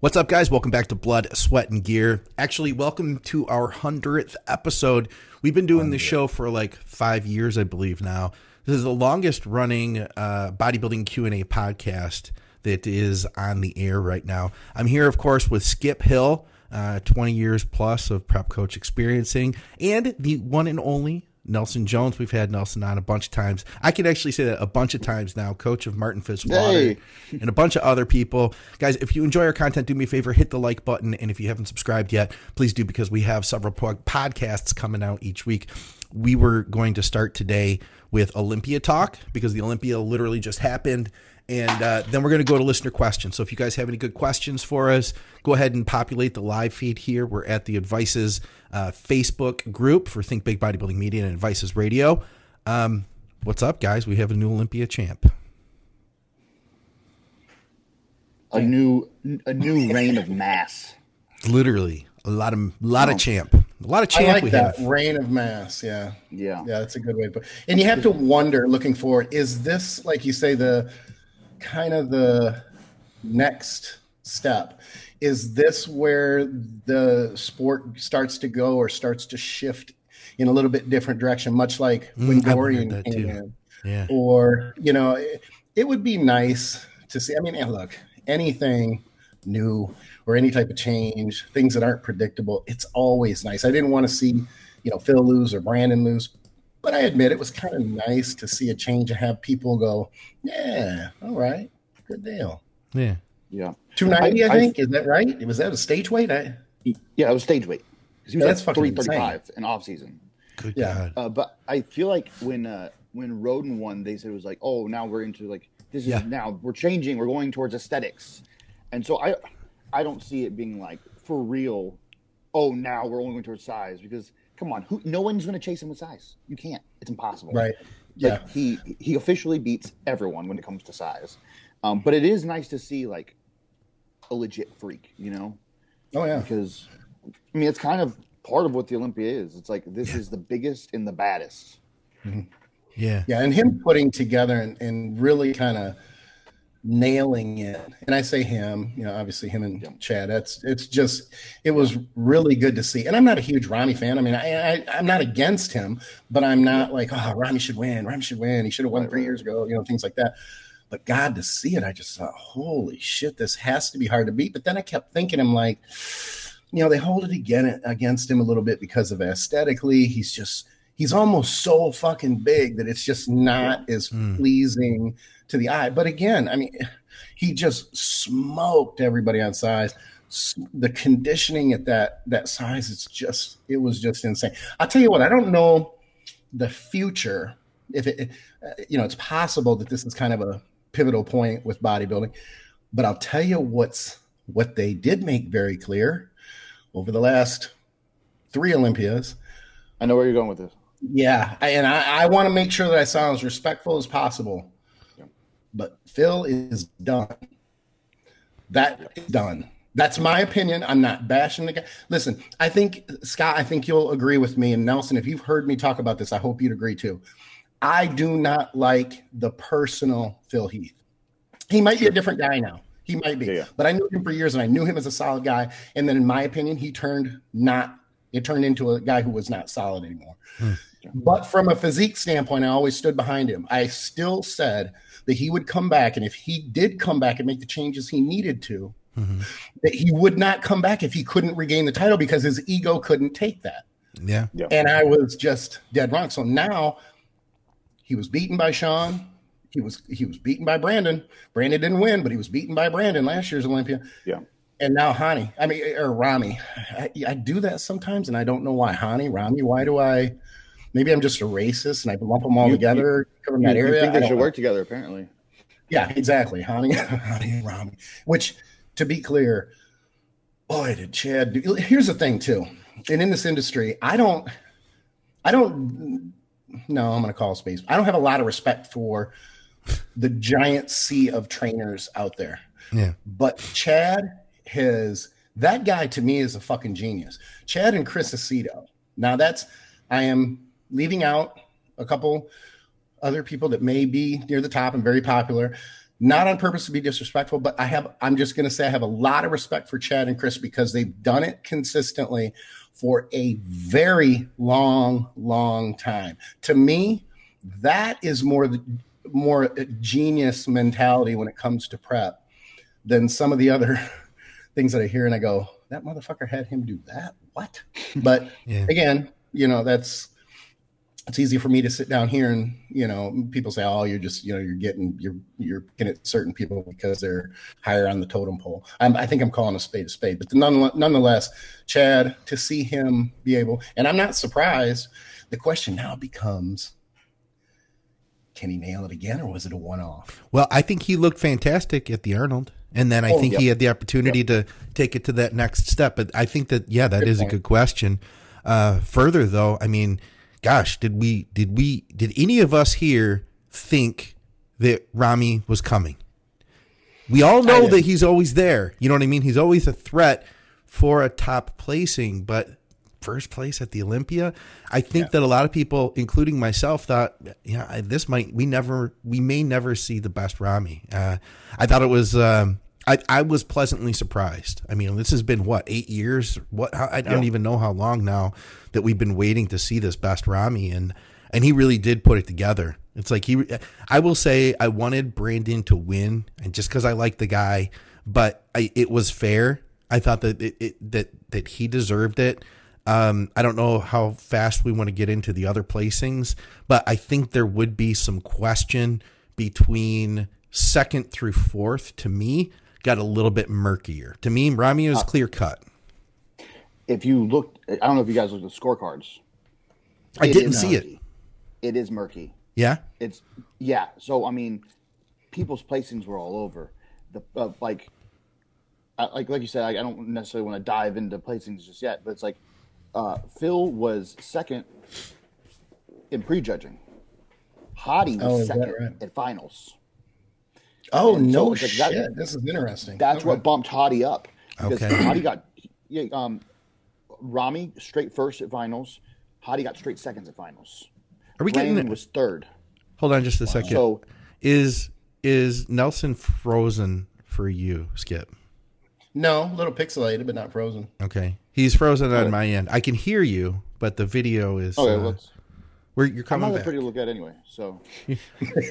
What's up, guys? Welcome back to Blood, Sweat, and Gear. Actually, welcome to our 100th episode. We've been doing this show for like five years, I believe now. This is the longest running uh, bodybuilding Q&A podcast that is on the air right now. I'm here, of course, with Skip Hill, uh, 20 years plus of prep coach experiencing, and the one and only Nelson Jones. We've had Nelson on a bunch of times. I can actually say that a bunch of times now, coach of Martin Fitzwater Hey. and a bunch of other people. Guys, if you enjoy our content, do me a favor, hit the like button. And if you haven't subscribed yet, please do because we have several podcasts coming out each week. We were going to start today with Olympia Talk because the Olympia literally just happened. And uh, then we're going to go to listener questions. So if you guys have any good questions for us, go ahead and populate the live feed here. We're at the Advices uh, Facebook group for Think Big Bodybuilding Media and Advices Radio. Um, what's up, guys? We have a new Olympia champ. a new a new reign of mass. Literally, a lot of a lot of champ, a lot of champ. I champ. like we that have. reign of mass. Yeah, Yeah. yeah, that's a good way to put. And you have to wonder, looking forward, is this like you say the kind of the next step? Is this where the sport starts to go or starts to shift in a little bit different direction, much like when Mm, I've Dorian came in? Yeah, or you know it, it would be nice to see i mean and look anything new or any type of change things that aren't predictable it's always nice i didn't want to see you know phil lose or brandon lose but i admit it was kind of nice to see a change and have people go yeah all right good deal yeah. Yeah. 290 i, I- I- think is that right was that a stage weight I, Yeah, it was stage weight. 'Cause He was That's at fucking 335 in off season. Good Yeah. God. Uh, but I feel like when uh, when Rhoden won, they said it was like, oh, now we're into like this is Yeah. now we're changing, we're going towards aesthetics, and so I I don't see it being like for real. Oh, now we're only going towards size because come on, who? No one's going to chase him with size. You can't. It's impossible. right Like, yeah he he officially beats everyone when it comes to size. Um, but it is nice to see like a legit freak, you know, oh yeah because I mean it's kind of part of what the Olympia is. It's like this is the biggest and the baddest. Yeah. Yeah, and him putting together and, and really kind of nailing it. And I say him, you know, obviously him and Yeah. Chad. That's it's just it was really good to see. And I'm not a huge Rami fan. I mean, I, I I'm not against him, but I'm not like, oh, Rami should win. Rami should win. He should have won three years ago. You know, things like that. But God, to see it, I just thought, holy shit, this has to be hard to beat. But then I kept thinking, I'm like, you know, they hold it again against him a little bit because of aesthetically. He's just he's almost so fucking big that it's just not as Mm. pleasing to the eye. But again, I mean, he just smoked everybody on size. The conditioning at that that size, it's just it was just insane. I'll tell you what, I don't know the future if it, uh, you know, it's possible that this is kind of a pivotal point with bodybuilding. But I'll tell you what's what they did make very clear over the last three Olympias. I know where you're going with this. Yeah, and I, I want to make sure that I sound as respectful as possible. But Phil is done. That is done. That's my opinion. I'm not bashing the guy. Listen, I think Scott. I think you'll agree with me, and Nelson. If you've heard me talk about this, I hope you'd agree too. I do not like the personal Phil Heath. He might be a different guy now. He might be, Yeah, but I knew him for years, and I knew him as a solid guy. And then, in my opinion, he turned not. It turned into a guy who was not solid anymore. Hmm. But from a physique standpoint, I always stood behind him. I still said that he would come back, and if he did come back and make the changes he needed to, Mhm. that he would not come back if he couldn't regain the title because his ego couldn't take that. Yeah. And I was just dead wrong. So now he was beaten by Sean. He was he was beaten by Brandon. Brandon didn't win, but he was beaten by Brandon last year's Olympia. Yeah. And now Hani, I mean, or Rami. I, I do that sometimes, and I don't know why. Hani, Rami, why do I? Maybe I'm just a racist and I lump them all You- together, cover You, that you area. think they don't should know. work together? Apparently. Yeah, exactly. Hani, Hani and Rami. Which, to be clear, boy, did Chad do. Here's the thing, too. And in this industry, I don't, I don't, no, I'm going to call a space. I don't have a lot of respect for the giant sea of trainers out there. Yeah. But Chad has, that guy to me is a fucking genius. Chad and Chris Aceto. Now, that's, I am leaving out a couple other people that may be near the top and very popular. not on purpose to be disrespectful, but I have, I'm just going to say I have a lot of respect for Chad and Chris because they've done it consistently for a very long, long time. To me, that is more the more genius mentality when it comes to prep than some of the other things that I hear and I go, that motherfucker had him do that. What? But yeah. again, you know, that's it's easy for me to sit down here and you know people say oh you're just you know you're getting you're you're getting at certain people because they're higher on the totem pole I'm, i think i'm calling a spade a spade but nonetheless, nonetheless chad to see him be able and i'm not surprised the question now becomes can he nail it again or was it a one-off well i think he looked fantastic at the arnold and then i oh, think yep. he had the opportunity yep. to take it to that next step but i think that yeah that good is point. a good question uh, further though i mean gosh, did we did we did any of us here think that Rami was coming? We all know that he's always there. You know what I mean? He's always a threat for a top placing, but first place at the Olympia, I think yeah. that a lot of people, including myself, thought, yeah, this might we never we may never see the best Rami. Uh, I thought it was. Um, I, I was pleasantly surprised. I mean, this has been what eight years? What I, I don't yeah. even know how long now that we've been waiting to see this best Ramy, and and he really did put it together. It's like he. I will say I wanted Brandon to win, and just because I like the guy, but I, it was fair. I thought that it, it, that that he deserved it. Um, I don't know how fast we want to get into the other placings, but I think there would be some question between second through fourth to me got a little bit murkier. To me, Ramy was uh, clear cut. If you look, I don't know if you guys looked at the scorecards. I didn't see murky. it. It is murky. Yeah. It's yeah. So I mean, people's placings were all over. The uh, like, like like you said, I, I don't necessarily want to dive into placings just yet, but it's like uh, Phil was second in prejudging. Hadi was oh, second right? at finals. Oh and no so shit! That, this is interesting. That's okay. what bumped Hadi up because okay. Hadi got yeah, um, Rami straight first at finals. Hadi got straight seconds at finals. Are we Brandon getting was third? Hold on just a wow. second. So is is Nelson frozen for you, Skip? No, a little pixelated, but not frozen. Okay, he's frozen on my end. I can hear you, but the video is. Okay, uh, let's where you're coming I'm not back. pretty to look at anyway, so you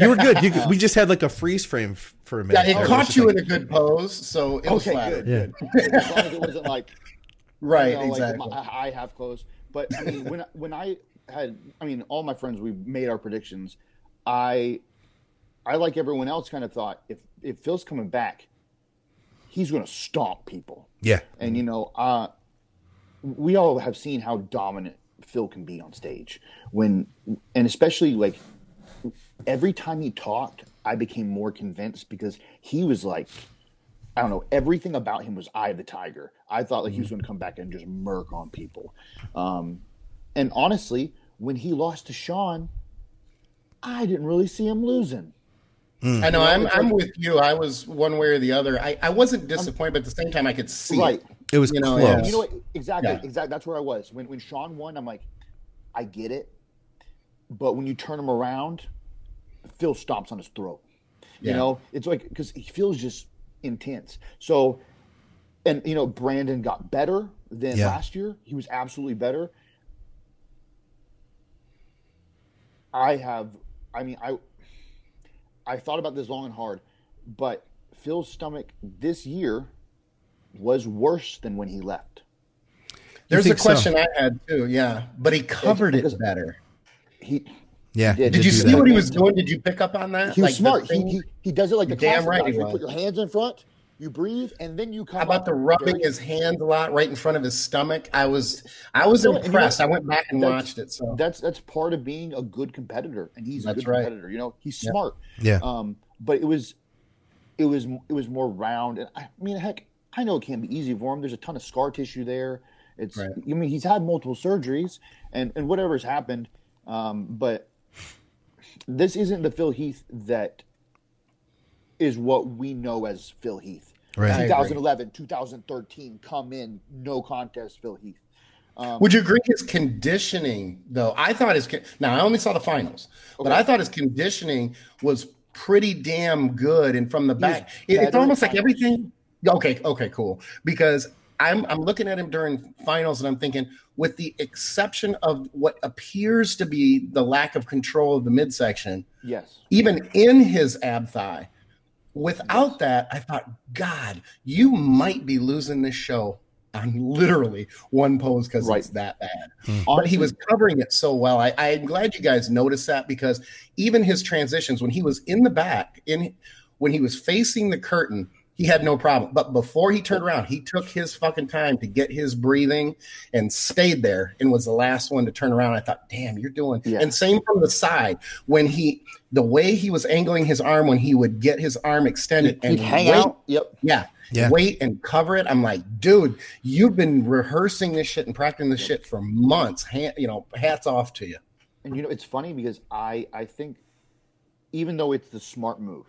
were good. You, we just had like a freeze frame for a minute. Yeah, it caught you like... in a good pose, so it was okay, flattered. Good, yeah. good. as long as it wasn't like right, you know, exactly. Like my, I have clothes, but I mean, when when I had, I mean, all my friends, we made our predictions. I, I like everyone else, kind of thought if if Phil's coming back, he's going to stomp people. Yeah, and you know, uh, we all have seen how dominant Phil can be on stage when, and especially like every time he talked, I became more convinced because he was like, I don't know, everything about him was eye of the tiger. I thought like he was mm-hmm. going to come back and just murk on people. Um, and honestly, when he lost to Sean, I didn't really see him losing. Mm. I know, I'm, I'm with you. I was one way or the other. I, I wasn't disappointed, but at the same time, I could see right. it. It was you know, close. You know what? Exactly, yeah. exactly. That's where I was when when Sean won. I'm like, I get it, but when you turn him around, Phil stomps on his throat. Yeah. You know, it's like because he feels just intense. So, and you know, Brandon got better than yeah. last year. He was absolutely better. I have, I mean, I, I thought about this long and hard, but Phil's stomach this year was worse than when he left. There's a question so? I had too, yeah, but he covered it better. He, yeah. He did, did you see what he was doing? Did you pick up on that? He was like smart. He, he, he does it like the damn right. Guys. You put your hands in front, you breathe, and then you come. How about the rubbing his hands a lot right in front of his stomach? I was I was impressed. I went back and watched it. So that's that's part of being a good competitor, and he's a good right. competitor. You know, he's yep. smart. Yeah. Um, but it was, it was it was more round, and I mean, heck, I know it can't be easy for him. There's a ton of scar tissue there. It's right. I mean he's had multiple surgeries and and whatever's happened, um, but this isn't the Phil Heath that is what we know as Phil Heath. Right. 2011, 2013, come in, no contest, Phil Heath. Um, Would you agree his conditioning, though? I thought his now I only saw the finals, okay. but I thought his conditioning was pretty damn good. And from the back, it- it's almost like everything. Okay, okay, cool. Because I'm I'm looking at him during finals and I'm thinking, with the exception of what appears to be the lack of control of the midsection, Yes. even in his ab thigh. Without that, I thought, God, you might be losing this show on literally one pose because Right. it's that bad. Hmm. But he was covering it so well. I, I'm glad you guys noticed that because even his transitions, when he was in the back, in when he was facing the curtain, he had no problem. But before he turned around, he took his fucking time to get his breathing and stayed there and was the last one to turn around. I thought, damn, you're doing. Yeah. And same from the side when he, the way he was angling his arm when he would get his arm extended he'd and hang wait, out. Yep. yeah, Yeah. wait and cover it. I'm like, dude, you've been rehearsing this shit and practicing this shit for months. Ha- you know, hats off to you. And you know, it's funny because I I think even though it's the smart move,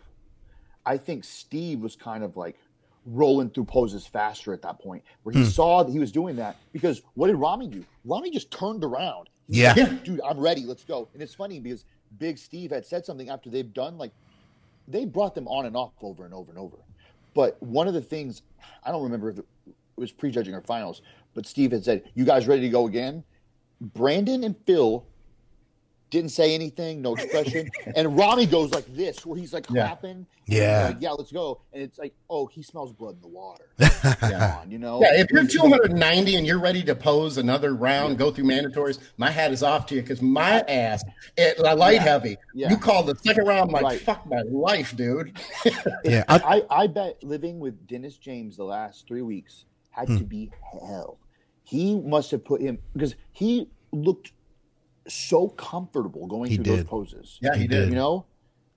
I think Steve was kind of like rolling through poses faster at that point where he hmm. saw that he was doing that because what did Rami do? Rami just turned around. He's Yeah. like, Yeah. dude, I'm ready. Let's go. And it's funny because Big Steve had said something after they've done like they brought them on and off over and over and over. But one of the things I don't remember if it was prejudging or finals, but Steve had said, "You guys ready to go again?" Brandon and Phil didn't say anything, no expression, and Rami goes like this, where he's like Yeah. clapping, and Yeah. like, yeah, let's go, and it's like, oh, he smells blood in the water. Come on, you know, Yeah, if you're 290 and you're ready to pose another round, go through mandatories, my hat is off to you because my ass, it, light Yeah. heavy. Yeah. You called the second round, I'm like, Right. fuck my life, dude. Yeah, I- I, I bet living with Dennis James the last three weeks had Hmm. to be hell. He must have put him because he looked so comfortable going He through those poses. Yeah, he He did. did. You know,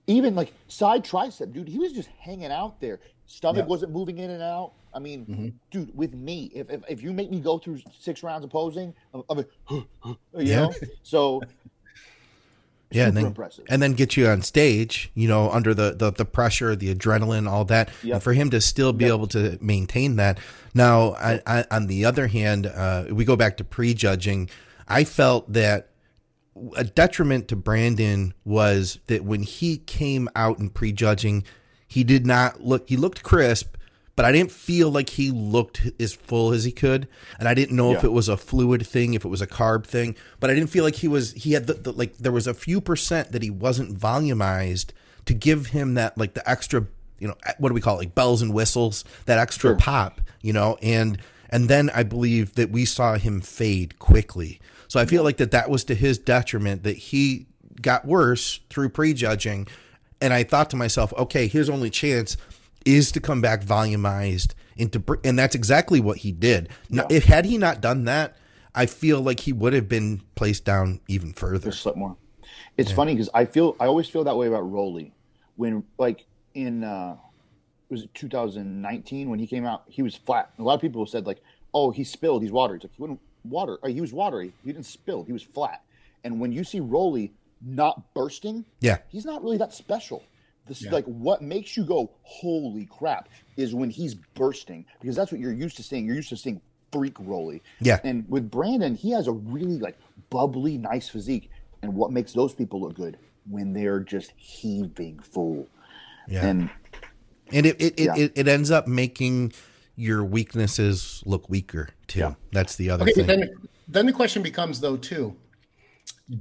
even like side tricep, dude. He was just hanging out there. Stomach Yeah. Mm-hmm. wasn't moving in and out. I mean, dude, with me, if, if if you make me go through six rounds of posing, I'm, I'm like, you Yeah. know. So yeah, and then impressive. and then get you on stage, you know, under the the, the pressure, the adrenaline, all that, Yep. and for him to still be able to maintain that. Now, I, I, on the other hand, uh, we go back to prejudging. I felt that a detriment to Brandon was that when he came out in prejudging, he did not look. He looked crisp, but I didn't feel like he looked as full as he could, and I didn't know if it was a fluid thing, if it was a carb thing. But I didn't feel like he was. He had the, the like there was a few percent that he wasn't volumized to give him that like the extra. You know what do we call it? Like bells and whistles, that extra Sure. pop. You know, and and then I believe that we saw him fade quickly. So I feel like that that was to his detriment that he got worse through prejudging. And I thought to myself, okay, his only chance is to come back volumized into, and that's exactly what he did. Now, if had he not done that, I feel like he would have been placed down even further. Just slept more. It's funny because I feel I always feel that way about Roelly when like in uh was it 2019 when he came out he was flat. A lot of people said like oh he spilled he's watery. It's like he wouldn't water or he was watery he didn't spill he was flat. And when you see Roelly not bursting, Yeah. he's not really that special. This is like what makes you go holy crap is when he's bursting because that's what you're used to seeing. You're used to seeing freak Roelly. Yeah. And with Brandon, he has a really like bubbly, nice physique. And what makes those people look good when they're just heaving full. Yeah. And And it it, Yeah. it, it ends up making your weaknesses look weaker too. Yeah. That's the other Okay, thing. then then the question becomes though too.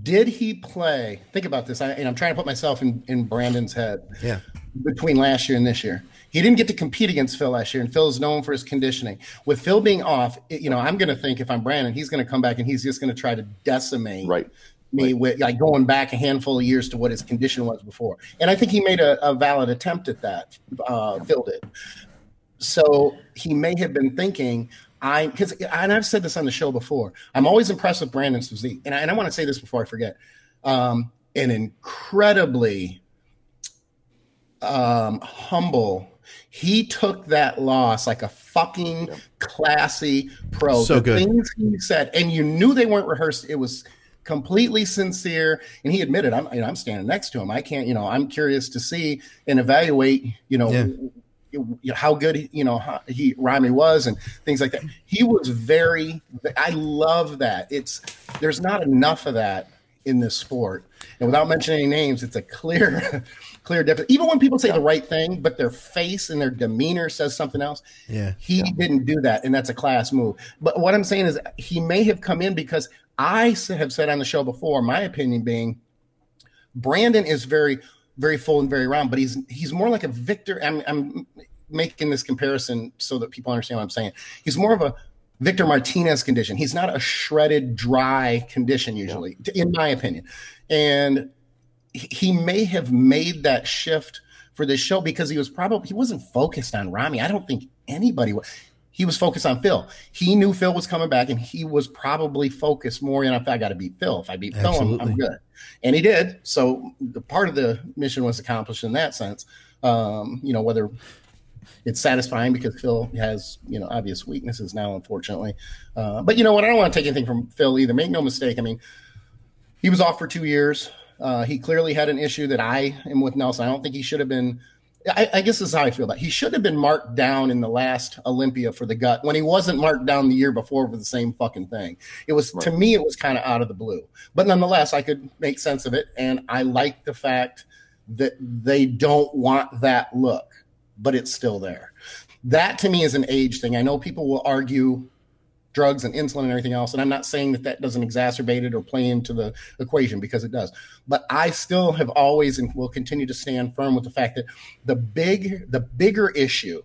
Did he play? Think about this, I, and I'm trying to put myself in, in Brandon's head. Yeah. Between last year and this year, he didn't get to compete against Phil last year, and Phil is known for his conditioning. With Phil being off, it- you know, I'm going to think if I'm Brandon, he's going to come back and he's just going to try to decimate Right. me with like going back a handful of years to what his condition was before. And I think he made a, a valid attempt at that. Uh, Phil did. So he may have been thinking, I because and I've said this on the show before. I'm always impressed with Brandon's physique, and I, and I want to say this before I forget. Um, an incredibly um, humble. He took that loss like a fucking classy pro. So the good. things he said, and you knew they weren't rehearsed. It was completely sincere, and he admitted, "I'm, you know, I'm standing next to him. I can't, you know, I'm curious to see and evaluate, you know, Yeah. You know, how good you know how he Rami was and things like that. He was very. I love that. It's there's not enough of that in this sport. And without mentioning any names, it's a clear, clear difference. Even when people say the right thing, but their face and their demeanor says something else. Yeah. He Yeah. didn't do that, and that's a class move. But what I'm saying is he may have come in because I have said on the show before, my opinion being Brandon is very, very full and very round, but he's he's more like a Victor. I'm, I'm making this comparison so that people understand what I'm saying. He's more of a Victor Martinez condition. He's not a shredded, dry condition usually, in my opinion. And he- he may have made that shift for this show because he was probably he wasn't focused on Rami. I don't think anybody was. He was focused on Phil. He knew Phil was coming back, and he was probably focused more on if I got to beat Phil. If I beat Phil, I'm, I'm good. And he did. So the part of the mission was accomplished in that sense. Um, you know, whether it's satisfying because Phil has, you know, obvious weaknesses now, unfortunately. Uh, but you know what? I don't want to take anything from Phil either. Make no mistake. I mean, he was off for two years. Uh, he clearly had an issue that I am with Nelson. I don't think he should have been. I, I guess this is how I feel about. It. He should have been marked down in the last Olympia for the gut when he wasn't marked down the year before for the same fucking thing. It was to me, it was kind of out of the blue. But nonetheless, I could make sense of it, and I like the fact that they don't want that look, but it's still there. That to me is an age thing. I know people will argue drugs and insulin and everything else. And I'm not saying that that doesn't exacerbate it or play into the equation because it does. But I still have always and will continue to stand firm with the fact that the big, the bigger issue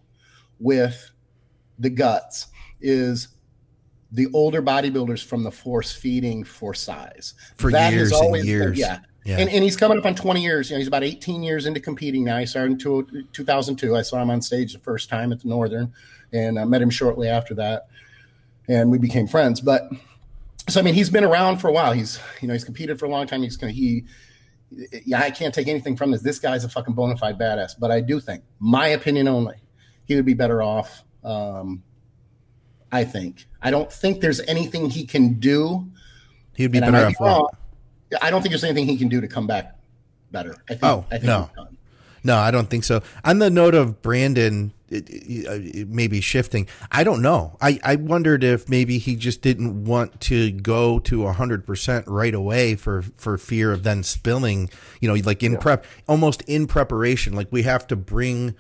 with the guts is the older bodybuilders from the force feeding for size. For That years and always been- years. yeah. Yeah. And, and he's coming up on 20 years. You know, he's about 18 years into competing now. He started in 2002. I saw him on stage the first time at the Northern and I met him shortly after that. And we became friends. But so, I mean, he's been around for a while. He's, you know, he's competed for a long time. He's going to, he, yeah, I can't take anything from this. This guy's a fucking bona fide badass. But I do think, my opinion only, he would be better off. Um, I think. I don't think there's anything he can do. He'd be and I better off. be. I don't think there's anything he can do to come back better. I think, Oh, I think no. He's done. No, I don't think so. On the note of Brandon, it, it, uh, it maybe shifting. I don't know. I, I wondered if maybe he just didn't want to go to hundred percent right away for for fear of then spilling. You know, like in prep, almost in preparation. Like we have to bring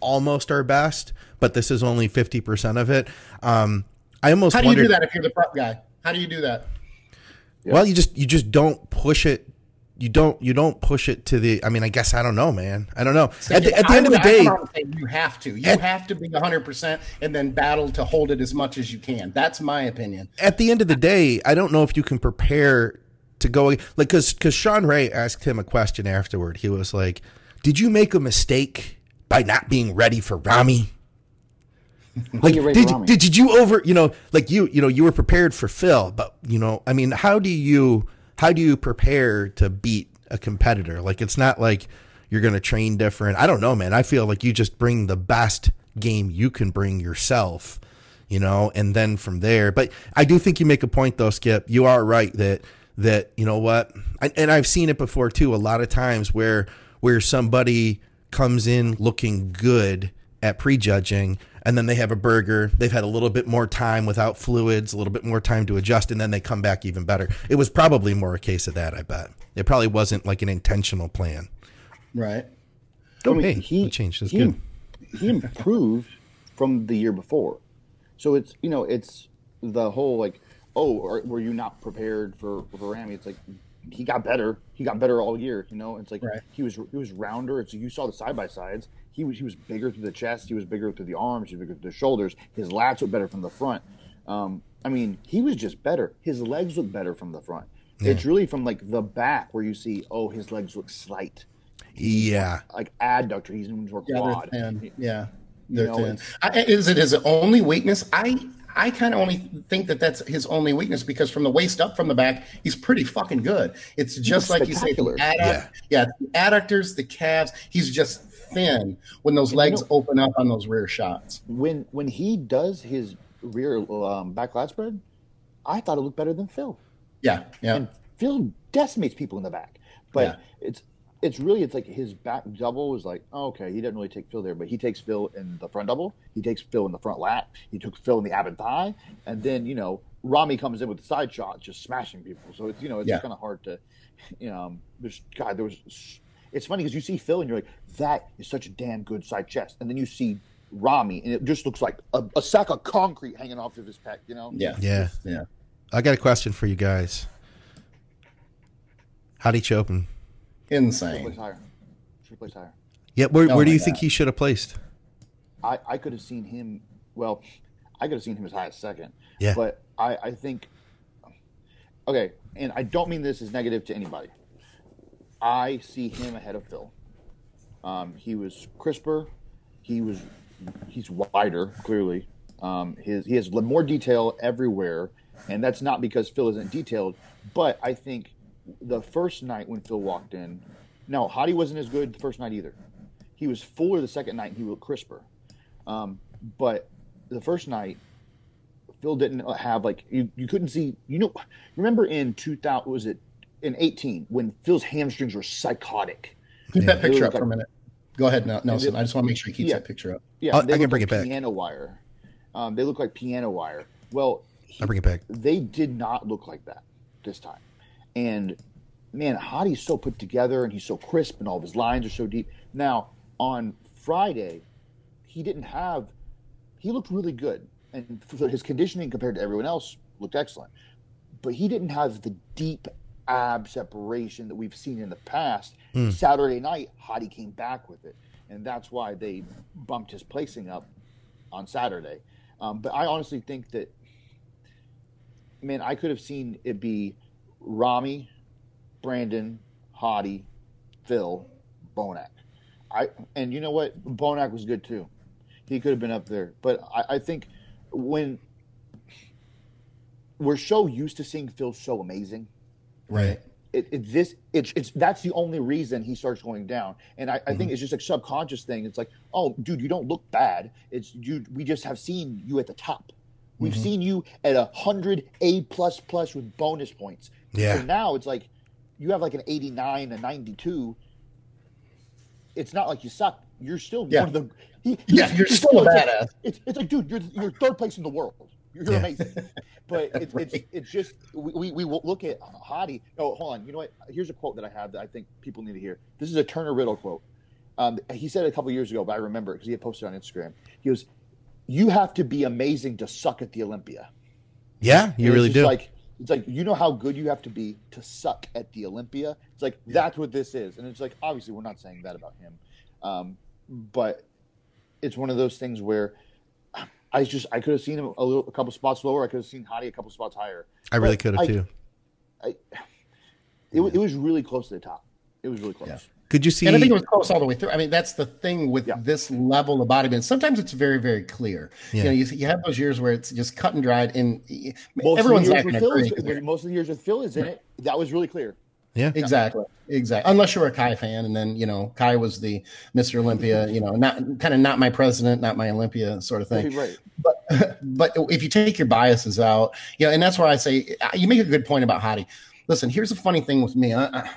almost our best, but this is only fifty percent of it. Um, I almost How do you wondered. do that if you're the prep guy? How do you do that? Well, you just you just don't push it. You don't you don't push it to the. I mean, I guess I don't know, man. I don't know. At the, at the end of the day, come out and say you have to. You At- have to be 100% and then battle to hold it as much as you can. That's my opinion. at the end of the day, I don't know if you can prepare to go like because because Shawn Ray asked him a question afterward. He was like, "Did you make a mistake by not being ready for Rami?" Like, you ready for did, Rami? did did you over you know like you you know you were prepared for Phil, but you know I mean how do you how do you prepare to beat a competitor? Like it's not like you're going to train different. I don't know, man. I feel like you just bring the best game you can bring yourself you know, and then from there. But I do think you make a point though, Skip. You are right that that you know what, and, and I've seen it before too. A lot of times where where somebody comes in looking good at prejudging, and then they have a burger. They've had a little bit more time without fluids, a little bit more time to adjust, and then they come back even better. It was probably more a case of that. I bet it probably wasn't like an intentional plan. Right. Oh, hey, the change is he, good. He improved from the year before, so it's you know it's the whole like oh are, were you not prepared for for Rami? It's like he got better. He got better all year. You know, it's like Right. he was he was rounder. It's you saw the side by sides. He was he was bigger through the chest. He was bigger through the arms. He was bigger through the shoulders. His lats were better from the front. Um, I mean, he was just better. His legs look better from the front. It's really from like the back where you see, oh, his legs look slight Yeah, like adductor. He's more Yeah, quad. they're thin. Yeah, they're know, thin. I, is it his only weakness? I I kind of only think that that's his only weakness because from the waist up, from the back, he's pretty fucking good. It's just like you say, the spectacular. adduct, yeah, the adductors, the calves. He's just thin when those legs know- open up on those rear shots. When when he does his rear um, back lat spread, I thought it looked better than Phil. Yeah, yeah. And Phil decimates people in the back. But Yeah. it's it's really it's like his back double was like oh, okay he didn't really take Phil there, but he takes Phil in the front double, he takes Phil in the front lat, he took Phil in the ab and thigh, and then you know Ramy comes in with the side shot, just smashing people. So it's you know it's Yeah. kind of hard to, you know, um, there's God there was. It's funny because you see Phil and you're like that is such a damn good side chest, and then you see Rami and it just looks like a, a sack of concrete hanging off of his pec. You know? Yeah. Yeah. Yeah. I got a question for you guys. Hadi Choopan? Should Insane. place higher. Should place higher. Yeah, where, Oh where do my you think he should have placed? I, I could have seen him. Well, I could have seen him as high as second. Yeah. But I, I think. Okay, and I don't mean this as negative to anybody. I see him ahead of Phil. Um, he was crisper. He was. He's wider, clearly. Um, his he has more detail everywhere, and that's not because Phil isn't detailed. But I think the first night when Phil walked in, no, Hadi wasn't as good the first night either. He was fuller the second night. and He looked crisper. Um, but the first night, Phil didn't have like you, you couldn't see. You know, remember in 2000 was it in 18 when Phil's hamstrings were psychotic. Keep that picture was up for a minute. Go ahead, Nel- Nelson. I just want to make sure he keeps Yeah. that picture up. Yeah, I'll- they I can bring like it back. Piano wire. Um, they look like piano wire. Well, he- I'll bring it back. they did not look like that this time. And man, Hadi's so put together and he's so crisp and all of his lines are so deep. Now, on Friday, he didn't have, he looked really good. And his conditioning compared to everyone else looked excellent. But he didn't have the deep ab separation that we've seen in the past. Saturday night, Hadi came back with it. And that's why they bumped his placing up on Saturday. Um, but I honestly think that man, I could have seen it be Rami, Brandon, Hadi, Phil, Bonac. I and you know what? Bonac was good too. He could have been up there. But I, I think when we're so used to seeing Phil so amazing, Right. it, it this it's it's that's the only reason he starts going down. And I, I think mm-hmm. it's just a subconscious thing. It's like oh dude you don't look bad. It's you we just have seen you at the top. We've mm-hmm. seen you at a hundred a plus plus with bonus points. Yeah. so now it's like you have like an 89 a 92 it's not like you suck. You're still Yeah. one of the he, Yeah, you're he's still a badass. it's, it's like dude you're, you're third place in the world you're Yeah. amazing but it's, it's Right. it's just we, we, we will look at Hadi. Oh, hold on. You know what? Here's a quote that I have that I think people need to hear. This is a Turner Riddle quote. Um, he said it a couple years ago, but I remember because he had posted on Instagram. He goes, "You have to be amazing to suck at the Olympia." Yeah, you really do. Like it's like you know how good you have to be to suck at the Olympia. It's like that's what this is, and it's like obviously we're not saying that about him, um, but it's one of those things where I just I could have seen him a little a couple spots lower. I could have seen Hadi a couple spots higher. I really but could have I- too. It, wa- it was really close to the top. It was really close. Yeah. Could you see? And I think it was close all the way through. I mean, that's the thing with Yeah. this level of bodybuilding. Sometimes it's very, very clear. Yeah. You know, you, you have those years where it's just cut and dried, and Most everyone's of not the going years to with agree. Phil is, most of the years with Phil is in it. That was really clear. Yeah, Exactly, exactly. Unless you're a Kai fan, and then you know Kai was the Mr. Olympia. You know, not kind of not my president, not my Olympia sort of thing. Right. But but if you take your biases out, you know, and that's why I say uh, you make a good point about Hadi. Listen, here's the funny thing with me. I, I,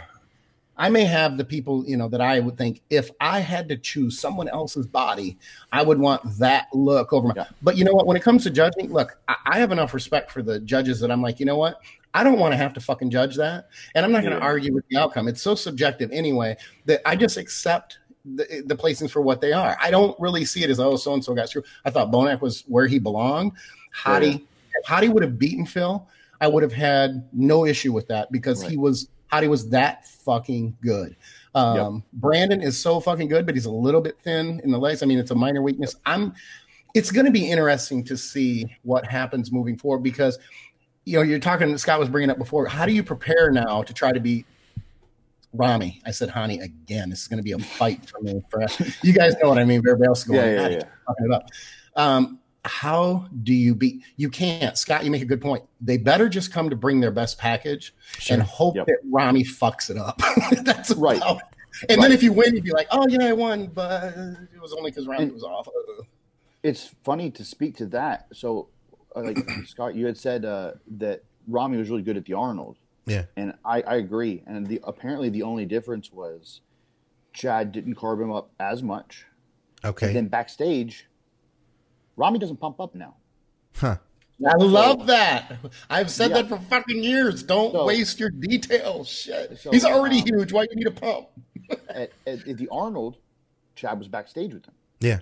I may have the people, you know, that I would think if I had to choose someone else's body, I would want that look over my. Yeah. But you know what? When it comes to judging, look, I, I have enough respect for the judges that I'm like, you know what? I don't want to have to fucking judge that, and I'm not going to Yeah. argue with the outcome. It's so subjective anyway that I just accept the, the placings for what they are. I don't really see it as oh, so and so got screwed. I thought Bonac was where he belonged. Hadi, if Hadi would have beaten Phil, I would have had no issue with that because he was Hadi was that fucking good. Um, Brandon is so fucking good, but he's a little bit thin in the legs. I mean, it's a minor weakness. I'm. It's going to be interesting to see what happens moving forward because, you know, you're talking. Scott was bringing up before. How do you prepare now to try to be Rami? I said Hani again. This is going to be a fight for me. For you guys know what I mean. Everybody else going. Yeah, yeah, yeah. it up. Um, how do you beat? You can't, Scott. You make a good point. They better just come to bring their best package and hope Yep. that Rami fucks it up. That's Right. about- And then if you win, you'd be like, "Oh yeah, I won," but it was only because Rami was off. It's funny to speak to that. So, like Scott, you had said uh, that Rami was really good at the Arnold, yeah, and I, I agree. And the apparently the only difference was Chad didn't carb him up as much. Okay. And then backstage, Rami doesn't pump up now. huh. I love that. I've said Yeah. that for fucking years. Don't So- waste your details. Shit. So, He's already um, huge. Why do you need a pump? At, at, at the Arnold, Chad was backstage with him. Yeah.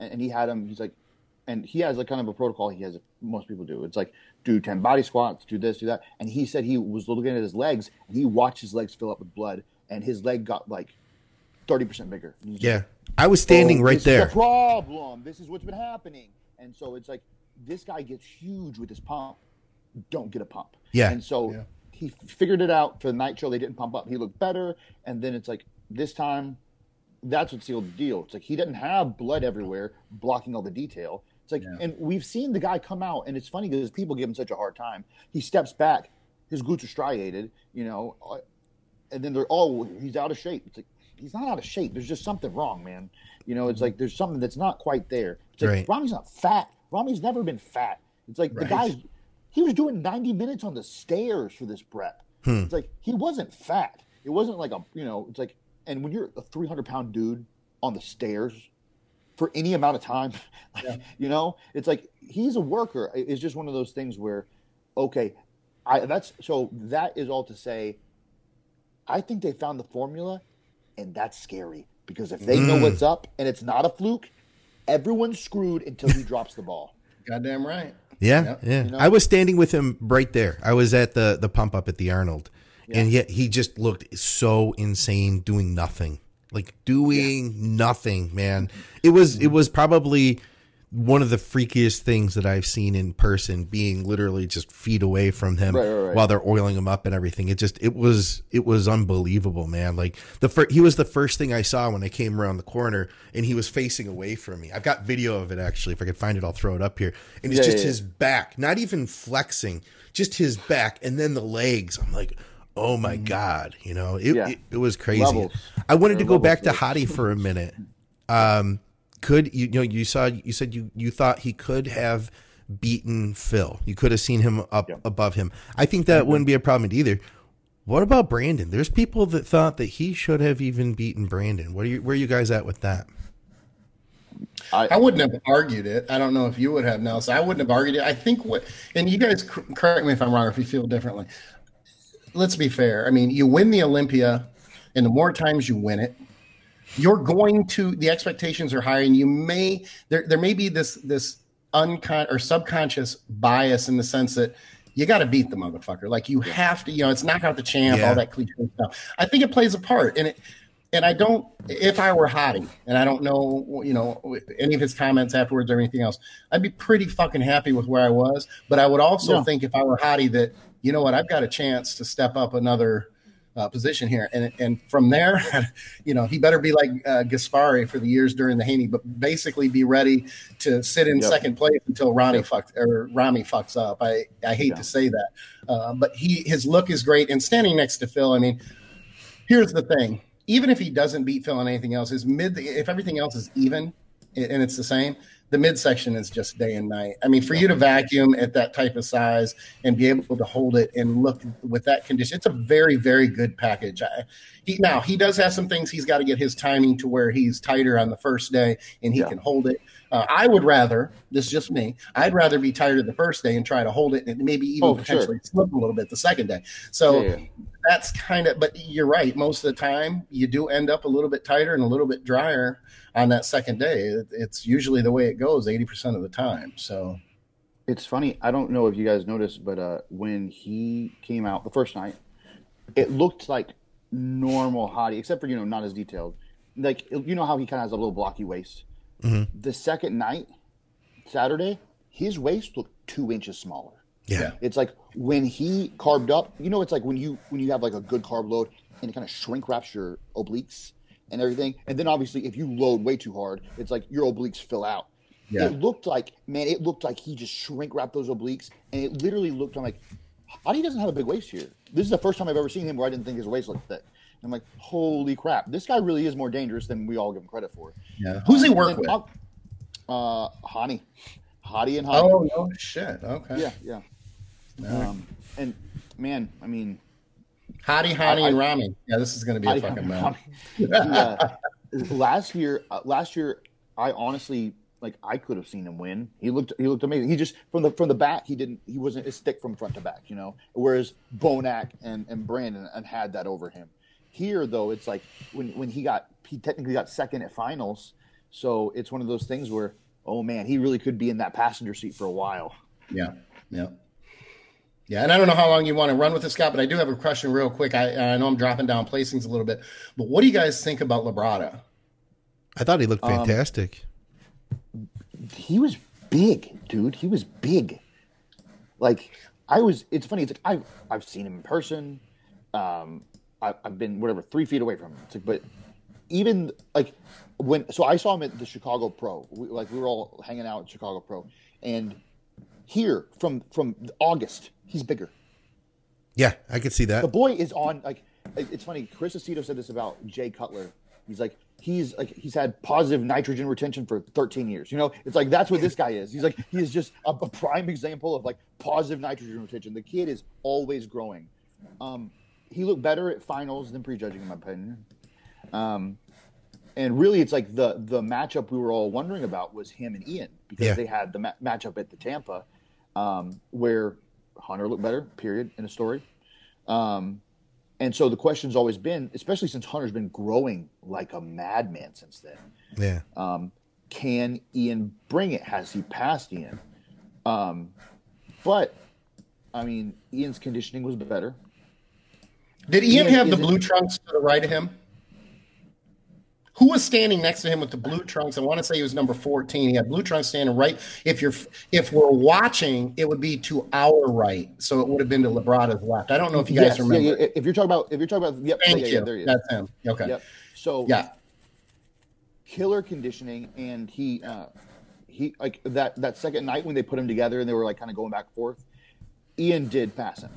and, and he had him. He's like, and he has like kind of a protocol he has. Most people do. It's like do ten body squats, do this, do that. And he said he was looking at his legs and he watched his legs fill up with blood, and his leg got like thirty percent bigger. Yeah. I was standing "Oh, right this there. Is the problem. This is what's been happening. And so it's like this guy gets huge with his pump. Don't get a pump. Yeah. And so Yeah. he figured it out for the night show. They didn't pump up. He looked better. And then it's like this time, that's what sealed the deal. It's like he didn't have blood everywhere blocking all the detail. It's like, Yeah. and we've seen the guy come out, and it's funny because people give him such a hard time. He steps back, his glutes are striated, you know, uh, and then they're oh he's out of shape. It's like he's not out of shape. There's just something wrong, man. You know, it's like there's something that's not quite there. It's like Right. Rami's not fat. Rami's never been fat. It's like the Right. guy's he was doing 90 minutes on the stairs for this prep. Hmm. It's like he wasn't fat. It wasn't like a you know. It's like and when you're a 300 pound dude on the stairs for any amount of time, you know, it's like he's a worker. It's just one of those things where, okay, I that's so that is all to say. I think they found the formula, and that's scary because if they know Mm. what's up and it's not a fluke, everyone's screwed until he drops the ball. Goddamn right. Yeah, Yep. yeah. You know? I was standing with him right there. I was at the the pump up at the Arnold, and yet he just looked so insane, doing nothing, like doing nothing. Man, it was it was probably one of the freakiest things that I've seen in person. Being literally just feet away from him Right, right, right. while they're oiling him up and everything. It just it was it was unbelievable, man. Like the fir- he was the first thing I saw when I came around the corner, and he was facing away from me. I've got video of it actually. If I could find it, I'll throw it up here. And it's Yeah, just yeah, his back, not even flexing, just his back, and then the legs. I'm like, oh my god, you know, it Yeah. it, it was crazy. Levels. I wanted to There are go back to levels Hadi for a minute. Um, could you, you know you saw you said you you thought he could have beaten Phil. You could have seen him up Yeah. above him. I think that wouldn't be a problem either. What about Brandon? There's people that thought that he should have even beaten Brandon. What are you where are you guys at with that? I wouldn't have argued it. I don't know if you would have, Nelson. I wouldn't have argued it. I think what, and you guys cor- correct me if I'm wrong, or if you feel differently. Let's be fair. I mean, you win the Olympia, and the more times you win it, you're going to the expectations are higher, and you may there there may be this this uncon or subconscious bias in the sense that you got to beat the motherfucker. Like you have to, you know, it's knock out the champ, Yeah. all that cliche stuff. I think it plays a part, and it and I don't. If I were Hadi, and I don't know, you know, any of his comments afterwards or anything else, I'd be pretty fucking happy with where I was. But I would also Yeah. think if I were Hadi that you know what, I've got a chance to step up another uh, position here, and and from there, you know, he better be like uh, Gaspari for the years during the Haney, but basically be ready to sit in Yep. second place until Ronnie Yep. fucks or Rami fucks up. I I hate Yeah. to say that, uh, but he his look is great, and standing next to Phil, I mean here's the thing even if he doesn't beat phil on anything else his mid if everything else is even and it's the same the midsection is just day and night i mean for you to vacuum at that type of size and be able to hold it and look with that condition it's a very very good package I, he now he does have some things he's got to get his timing to where he's tighter on the first day and he Yeah. can hold it uh, i would rather this is just me i'd rather be tighter the first day and try to hold it and maybe even Oh, for sure. potentially slip a little bit the second day so yeah. that's kind of but you're right most of the time you do end up a little bit tighter and a little bit drier on that second day it's usually the way it goes 80% of the time so It's funny. I don't know if you guys noticed, but uh, when he came out the first night, it looked like normal Hadi, except for you know not as detailed. Like you know how he kind of has a little blocky waist. Mhm. The second night, Saturday, his waist looked two inches smaller. Yeah. It's like when he carved up. You know, it's like when you when you have like a good carb load and it kind of shrink wraps your obliques and everything. And then obviously, if you load way too hard, it's like your obliques fill out. Yeah. It looked like man, it looked like he just shrink wrapped those obliques, and it literally looked. I'm like, Hadi doesn't have a big waist here. This is the first time I've ever seen him where I didn't think his waist looked thick. I'm like, holy crap, this guy really is more dangerous than we all give him credit for. yeah who's he work with Uh, Hadi, Hadi and Hadi. oh no shit okay Yeah, yeah. Um, and man, I mean, Hadi, Hadi, and Rami. Yeah, this is going to be a fucking yeah. last year, uh, last year, I honestly like I could have seen him win. He looked he looked amazing. He just from the from the back he didn't he wasn't a stick from front to back, you know. Whereas Bonac and and Brandon and had that over him. Here though, it's like when when he got he technically got second at finals, so it's one of those things where oh man, he really could be in that passenger seat for a while. Yeah, yeah. Yeah, and I don't know how long you want to run with this, Scott, but I do have a question real quick. I, I know I'm dropping down placings a little bit, but what do you guys think about Labrada? I thought he looked Um, fantastic. he was big, dude. He was big. Like I was. It's funny. It's like I've I've seen him in person. Um, I, I've been whatever three feet away from him. It's like, but even like when so I saw him at the Chicago Pro. We, like we were all hanging out at Chicago Pro, and here from from August, he's bigger. yeah, I could see that. The boy is on like it's funny. Chris Aceto said this about Jay Cutler. He's like he's like he's had positive nitrogen retention for 13 years. You know, it's like that's what this guy is. He's like he is just a, a prime example of like positive nitrogen retention. The kid is always growing. Um, he looked better at finals than prejudging, in my opinion. Um, and really, it's like the the matchup we were all wondering about was him and Ian because Yeah. they had the ma- matchup at the Tampa, um, where Hunter looked better. Period. In a story. Um, and so the question's always been, especially since Hunter's been growing like a madman since then. yeah. Um, can Ian bring it? Has he passed Ian? Um, but I mean, Ian's conditioning was better. Did Ian Ian have the blue trunks to the right of him? Who was standing next to him with the blue trunks? I want to say he was number 14. He had blue trunks standing right. If you're if we're watching, it would be to our right. So it would have been to Labrada's left. I don't know if you guys Yes, yeah, remember. yeah, If you're talking about, if you're talking about, yep, Thank yeah, you. yeah, there he is. That's him. Okay. Yep. So Yeah. killer conditioning, and he uh, he like that that second night when they put him together and they were like kind of going back and forth. Ian did pass him.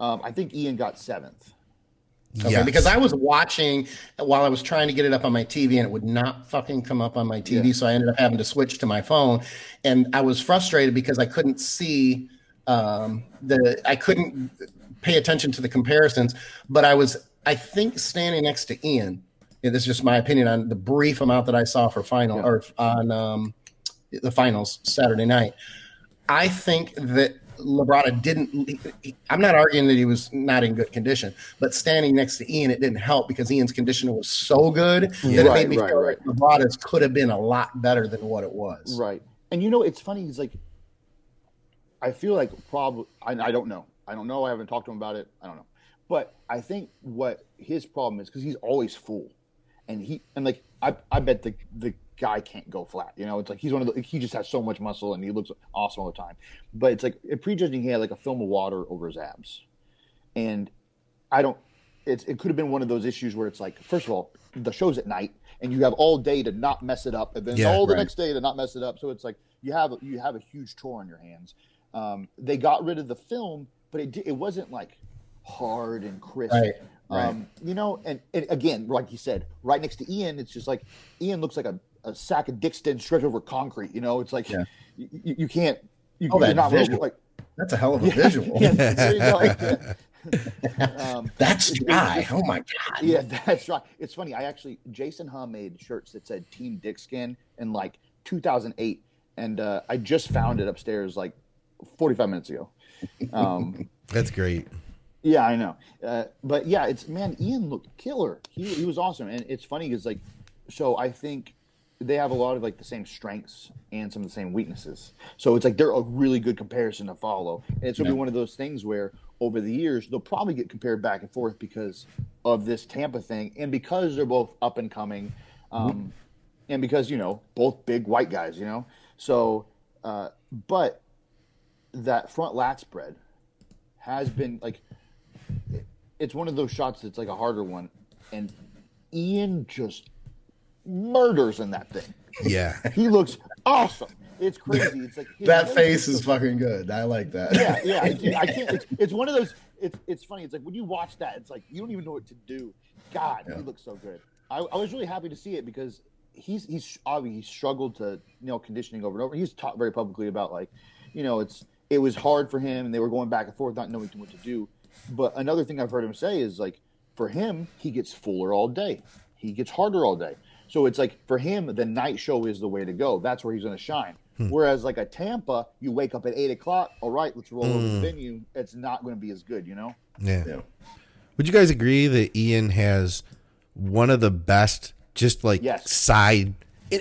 Um, I think Ian got seventh. Okay, Yes. because I was watching while I was trying to get it up on my TV and it would not fucking come up on my TV. Yeah. So I ended up having to switch to my phone. And I was frustrated because I couldn't see um, the, I couldn't pay attention to the comparisons. But I was, I think, standing next to Ian. and this is just my opinion on the brief amount that I saw for final Yeah. or on um, the finals Saturday night. I think that Labrada didn't. I'm not arguing that he was not in good condition, but standing next to Ian, it didn't help because Ian's condition was so good that it Right, made me right, feel right. like Labrada's could have been a lot better than what it was. Right. And you know, it's funny. He's like, I feel like probably, I, I don't know. I don't know. I haven't talked to him about it. I don't know. But I think what his problem is because he's always full, and he and like I, I bet the the guy can't go flat. You know, it's like he's one of the he just has so much muscle and he looks awesome all the time. But it's like in prejudging, he had like a film of water over his abs, and I don't. It's it could have been one of those issues where it's like, first of all, the show's at night, and you have all day to not mess it up, and then Yeah, all the right. next day to not mess it up. So it's like you have you have a huge chore on your hands. Um, they got rid of the film, but it it wasn't like hard and crisp. Right, right. Um, you know, and, and again, like you said, right next to Ian, it's just like Ian looks like a, a sack of Dixon stretched over concrete. You know, it's like Yeah. you, you, you can't. You, Oh, that not visual. like That's a hell of a visual. yeah, there. Yeah. um, That's dry. Oh my god. yeah, that's right. It's funny. I actually Jason Hum made shirts that said Team Dick Skin in like 2008, and uh, I just found it upstairs like 45 minutes ago. Um, That's great. yeah, I know. Uh, but yeah, it's man, Ian looked killer. He he was awesome, and it's funny because like, so I think they have a lot of like the same strengths and some of the same weaknesses. So it's like they're a really good comparison to follow, and it's gonna be one of those things where over the years they'll probably get compared back and forth because of this Tampa thing, and because they're both up and coming, um, and because you know both big white guys, you know. So, uh, but that front lat spread has been like it's one of those shots that's like a harder one, and Ian just murders in that thing. Yeah. He looks awesome. It's crazy. It's like That face is fucking good. I like that. yeah, yeah. I, I can't. It's, it's one of those. It's it's funny. It's like when you watch that, it's like you don't even know what to do. God, Yeah. he looks so good. I, I was really happy to see it because he's he's obviously he struggled to you know conditioning over and over. He's talked very publicly about like, you know, it's it was hard for him and they were going back and forth not knowing what to do. But another thing I've heard him say is like, for him, he gets fuller all day. He gets harder all day. So it's like for him, the night show is the way to go. That's where he's going to shine. Hmm. Whereas like a Tampa, you wake up at eight o'clock. All right, let's roll over Hmm. the venue. It's not going to be as good, you know. Yeah. Yeah. Would you guys agree that Ian has one of the best, just like Yes. side?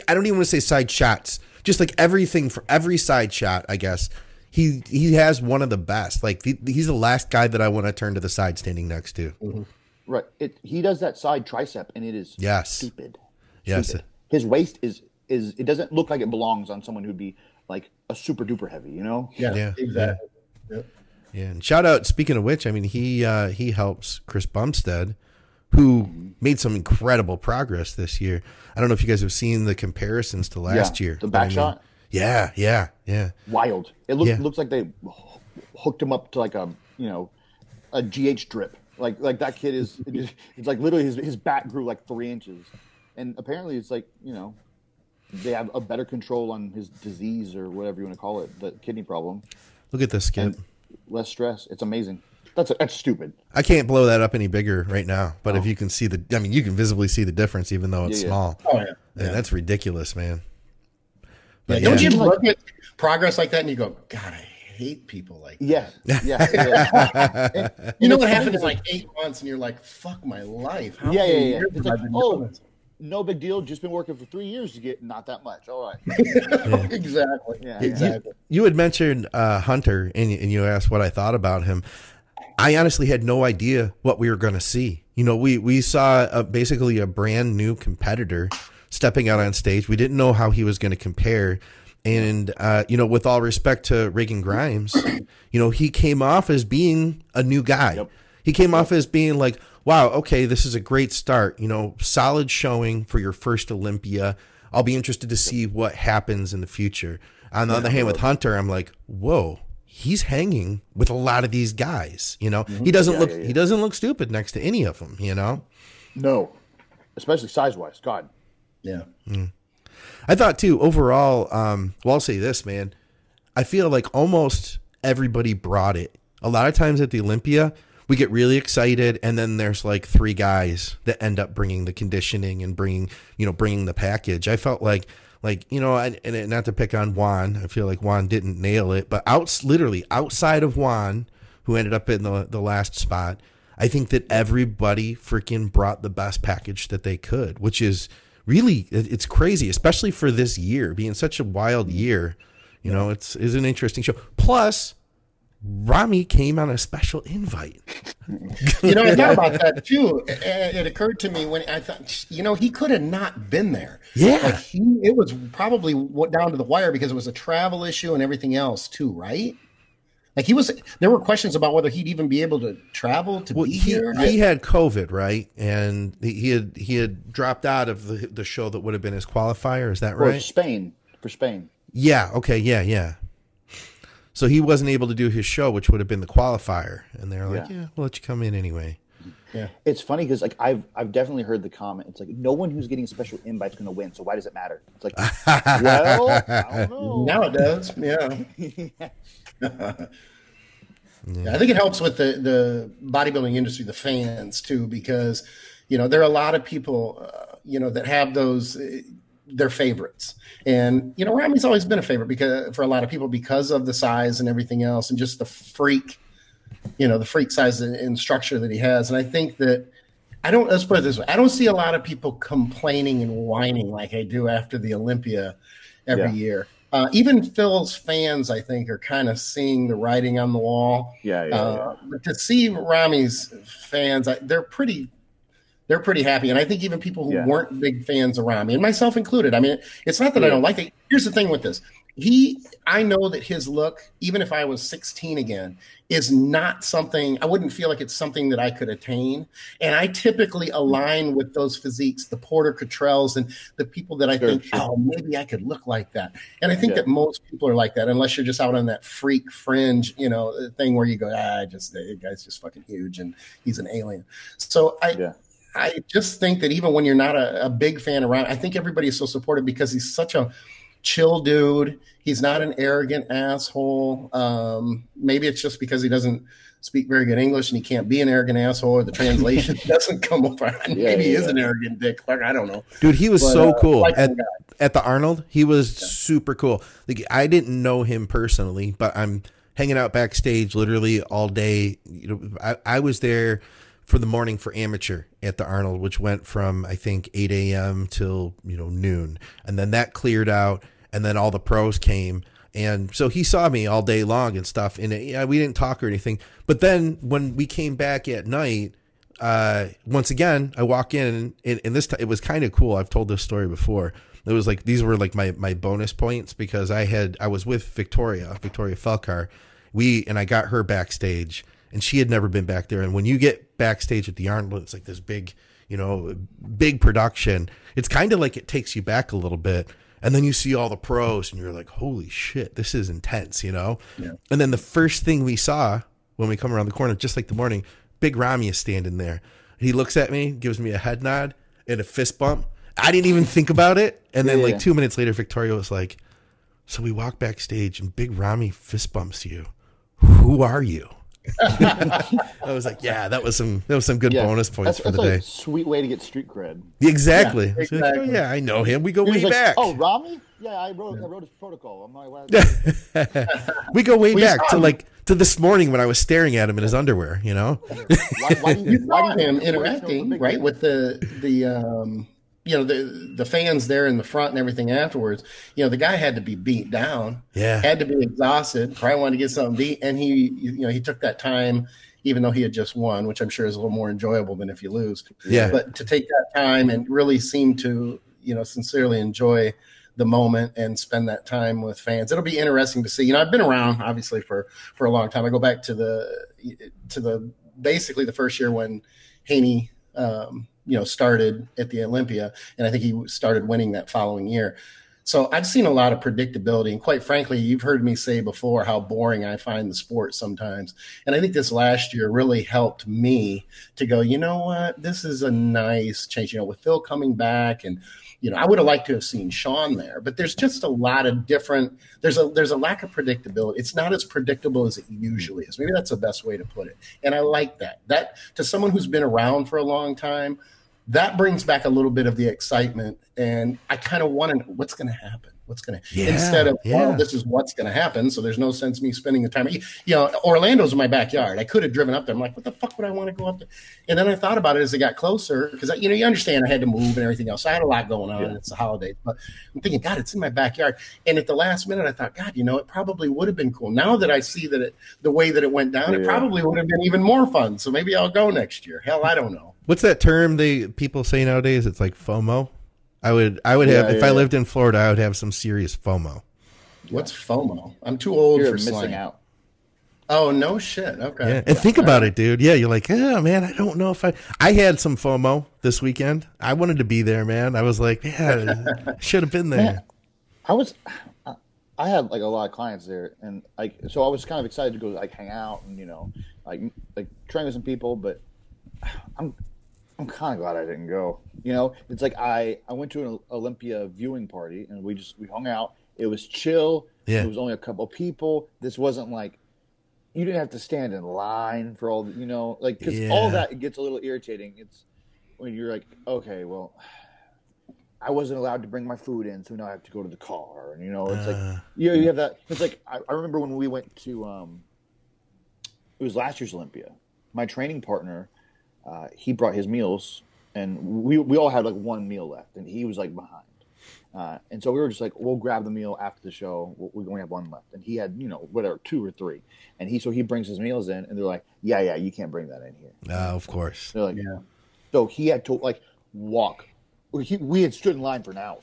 I don't even want to say side shots. Just like everything for every side shot, I guess he he has one of the best. Like he, he's the last guy that I want to turn to the side standing next to. Right. It he does that side tricep, and it is Yes. stupid. Yes. Stupid. His waist is is it doesn't look like it belongs on someone who'd be like a super duper heavy, you know? Yeah, Yeah. exactly. Yep. Yeah, and shout out. Speaking of which, I mean he uh, he helps Chris Bumstead, who made some incredible progress this year. I don't know if you guys have seen the comparisons to last Yeah, year. the but I mean- Yeah, yeah, yeah. Wild. It looks Yeah. looks like they hooked him up to like a you know a GH drip. Like like that kid is it's like literally his his back grew like three inches, and apparently it's like you know they have a better control on his disease or whatever you want to call it, the kidney problem, Look at this skip. and less stress. It's amazing. That's that's stupid. I can't blow that up any bigger right now, but if oh. you can see the, I mean, you can visibly see the difference, even though it's Yeah, yeah. small. Oh yeah. And that's ridiculous, man. But Don't yeah. you look at progress like that and you go, God, I hate people like that. Yeah, yeah, yeah. And- You know what it's happened in like eight months and you're like, fuck my life. How Yeah, many yeah, yeah. It's like, oh, doing this? No big deal. Just been working for three years to get not that much. All right. exactly. Yeah. exactly. You had mentioned uh, Hunter, and, and you asked what I thought about him. I honestly had no idea what we were going to see. You know, we we saw a, basically a brand new competitor stepping out on stage. We didn't know how he was going to compare, and uh, you know, with all respect to Regan Grimes, you know, he came off as being a new guy. Yep. He came off as being like, wow, okay, this is a great start. You know, solid showing for your first Olympia. I'll be interested to see what happens in the future. On the other hand, with Hunter, I'm like, whoa, he's hanging with a lot of these guys. You know, he doesn't Yeah, look yeah, yeah. he doesn't look stupid next to any of them. You know, No, especially size wise. God. Yeah. I thought too overall. Um, well, I'll say this, man. I feel like almost everybody brought it. A lot of times at the Olympia, we get really excited, and then there's like three guys that end up bringing the conditioning and bringing, you know, bringing the package. I felt like, like you know, and, and not to pick on Juan, I feel like Juan didn't nail it, but out literally outside of Juan, who ended up in the the last spot, I think that everybody freaking brought the best package that they could, which is really it's crazy, especially for this year being such a wild year. You know, it's is an interesting show. Plus, Ramy came on a special invite. You know, I thought about that too. And It occurred to me when I thought, you know, he could have not been there. Yeah. Like he, it was probably down to the wire because it was a travel issue and everything else too, right? Like he was, there were questions about whether he'd even be able to travel to Well, be he, here. he had COVID, right? And he he had he had dropped out of the the show that would have been his qualifier. Is that right? For? Spain. For Spain. Yeah. Okay. Yeah. Yeah. So he wasn't able to do his show, which would have been the qualifier, and they're like, Yeah. "Yeah, we'll let you come in anyway." Yeah. It's funny because like I've I've definitely heard the comment. It's like no one who's getting a special invite's going to win. So why does it matter? It's like, well, I don't know. Now it does. Yeah. Yeah, I think it helps with the, the bodybuilding industry, the fans too, because you know there are a lot of people, uh, you know, that have those uh, their favorites, and you know Ramy's always been a favorite because for a lot of people because of the size and everything else, and just the freak, you know, the freak size and, and structure that he has, and I think that. I don't. Let's put it this way: I don't see a lot of people complaining and whining like I do after the Olympia every Yeah. year. Uh, even Phil's fans, I think, are kind of seeing the writing on the wall. Yeah, yeah, Uh, but to see Ramy's fans, I, they're pretty, they're pretty happy, and I think even people who Yeah. weren't big fans of Ramy, and myself included. I mean, it's not that I don't like it. Here's the thing with this: he, I know that his look, even if I was 16 again, is not something I wouldn't feel like it's something that I could attain. And I typically align with those physiques, the Porter Cottrells, and the people that I Sure, think, sure. oh, maybe I could look like that. And I think Yeah. that most people are like that, unless you're just out on that freak fringe, you know, thing where you go, ah, just the guy's just fucking huge and he's an alien. So I, Yeah. I just think that even when you're not a, a big fan around, I think everybody is so supportive because he's such a chill dude. He's not an arrogant asshole. Um, maybe it's just because he doesn't speak very good English and he can't be an arrogant asshole, or the translation doesn't come over. Yeah, maybe he yeah, is yeah. an arrogant dick. Fuck, I don't know. Dude, he was But, so uh, cool at, the at the Arnold. He was super cool. Like I didn't know him personally, but I'm hanging out backstage literally all day. You know, I, I was there for the morning for amateur at the Arnold, which went from I think 8 a.m. till you know noon, and then that cleared out, and then all the pros came. And so he saw me all day long and stuff. And yeah, we didn't talk or anything. But then when we came back at night, uh, once again, I walk in and, and this time it was kind of cool. I've told this story before. It was like these were like my my bonus points because I had I was with Victoria, Victoria Felkar. We and I got her backstage, and she had never been back there. And when you get backstage at the Arnold, it's like this big, you know, big production. It's kind of like it takes you back a little bit. And then you see all the pros, and you're like, "Holy shit, this is intense," you know. Yeah. And then the first thing we saw when we come around the corner, just like the morning, Big Ramy is standing there. He looks at me, gives me a head nod and a fist bump. I didn't even think about it. And then, Yeah. like two minutes later, Victoria was like, "So we walk backstage, and Big Ramy fist bumps you. Who are you?" I was like, "Yeah, that was some that was some good Yeah, bonus points that's, for the that's day." sweet way to get street cred. Exactly. Yeah, It's like, oh, yeah, I know him. We go He way was like, back. Oh, Ramy? Yeah, I wrote I wrote his protocol. I'm like, we go way We back to him. like to this morning when I was staring at him in his underwear. You know. why, why you, You why saw do him interacting, right, with the the um, you know the the fans there in the front and everything afterwards. You know, the guy had to be beat down, Yeah. had to be exhausted, probably wanted to get something to eat, and he you know he took that time, even though he had just won, which I'm sure is a little more enjoyable than if you lose. Yeah. But to take that time and really seem to you know sincerely enjoy the moment and spend that time with fans. It'll be interesting to see. You know, I've been around obviously for for a long time. I go back to the to the basically the first year when Haney um, you know started at the Olympia, and I think he started winning that following year. So I've seen a lot of predictability, and quite frankly, you've heard me say before how boring I find the sport sometimes. And I think this last year really helped me to go, you know what, this is a nice change. You know, with Phil coming back and you know, I would have liked to have seen Shawn there, but there's just a lot of different. There's a there's a lack of predictability. It's not as predictable as it usually is. Maybe that's the best way to put it. And I like that. That to someone who's been around for a long time, that brings back a little bit of the excitement. And I kind of want to know what's going to happen. What's going to Yeah, instead of oh, yeah. well, this is what's going to happen. So there's no sense me spending the time. You know, Orlando's in my backyard. I could have driven up there. I'm like, what the fuck would I want to go up there? And then I thought about it as it got closer because you know you understand I had to move and everything else. I had a lot going on. Yeah. It's the holidays, but I'm thinking, God, it's in my backyard. And at the last minute, I thought, God, you know, it probably would have been cool. Now that I see that it the way that it went down, it probably would have been even more fun. So maybe I'll go next year. Hell, I don't know. What's that term they people say nowadays? It's like FOMO. I would I would have Yeah, if yeah, I yeah. lived in Florida, I would have some serious FOMO. What's FOMO? I'm too old You're for missing slang. out. Oh no shit. Okay. Yeah, and think about it, dude. Yeah, you're like, oh man, I don't know if I. I had some FOMO this weekend. I wanted to be there, man. I was like, yeah, should have been there. Man, I was, I- I had like a lot of clients there, and like, so I was kind of excited to go like hang out and you know, like like train with some people, but I'm I'm kind of glad I didn't go. You know, it's like I I went to an Olympia viewing party and we just we hung out. It was chill. Yeah. It was only a couple people. This wasn't like you didn't have to stand in line for all the, you know, like because all Yeah. that gets a little irritating. It's when you're like, okay, well, I wasn't allowed to bring my food in, so now I have to go to the car, and you know, it's Uh. like you, you have that. It's like I, I remember when we went to, um, it was last year's Olympia. My training partner, uh, he brought his meals, and we we all had like one meal left, and he was like behind. Uh, and so we were just like, we'll grab the meal after the show. We'll- only have one left, and he had you know whatever two or three, and he so he brings his meals in, and they're like, yeah, yeah, you can't bring that in here. Uh, of course. They're like, Yeah. so he had to like walk. He, we had stood in line for an hour.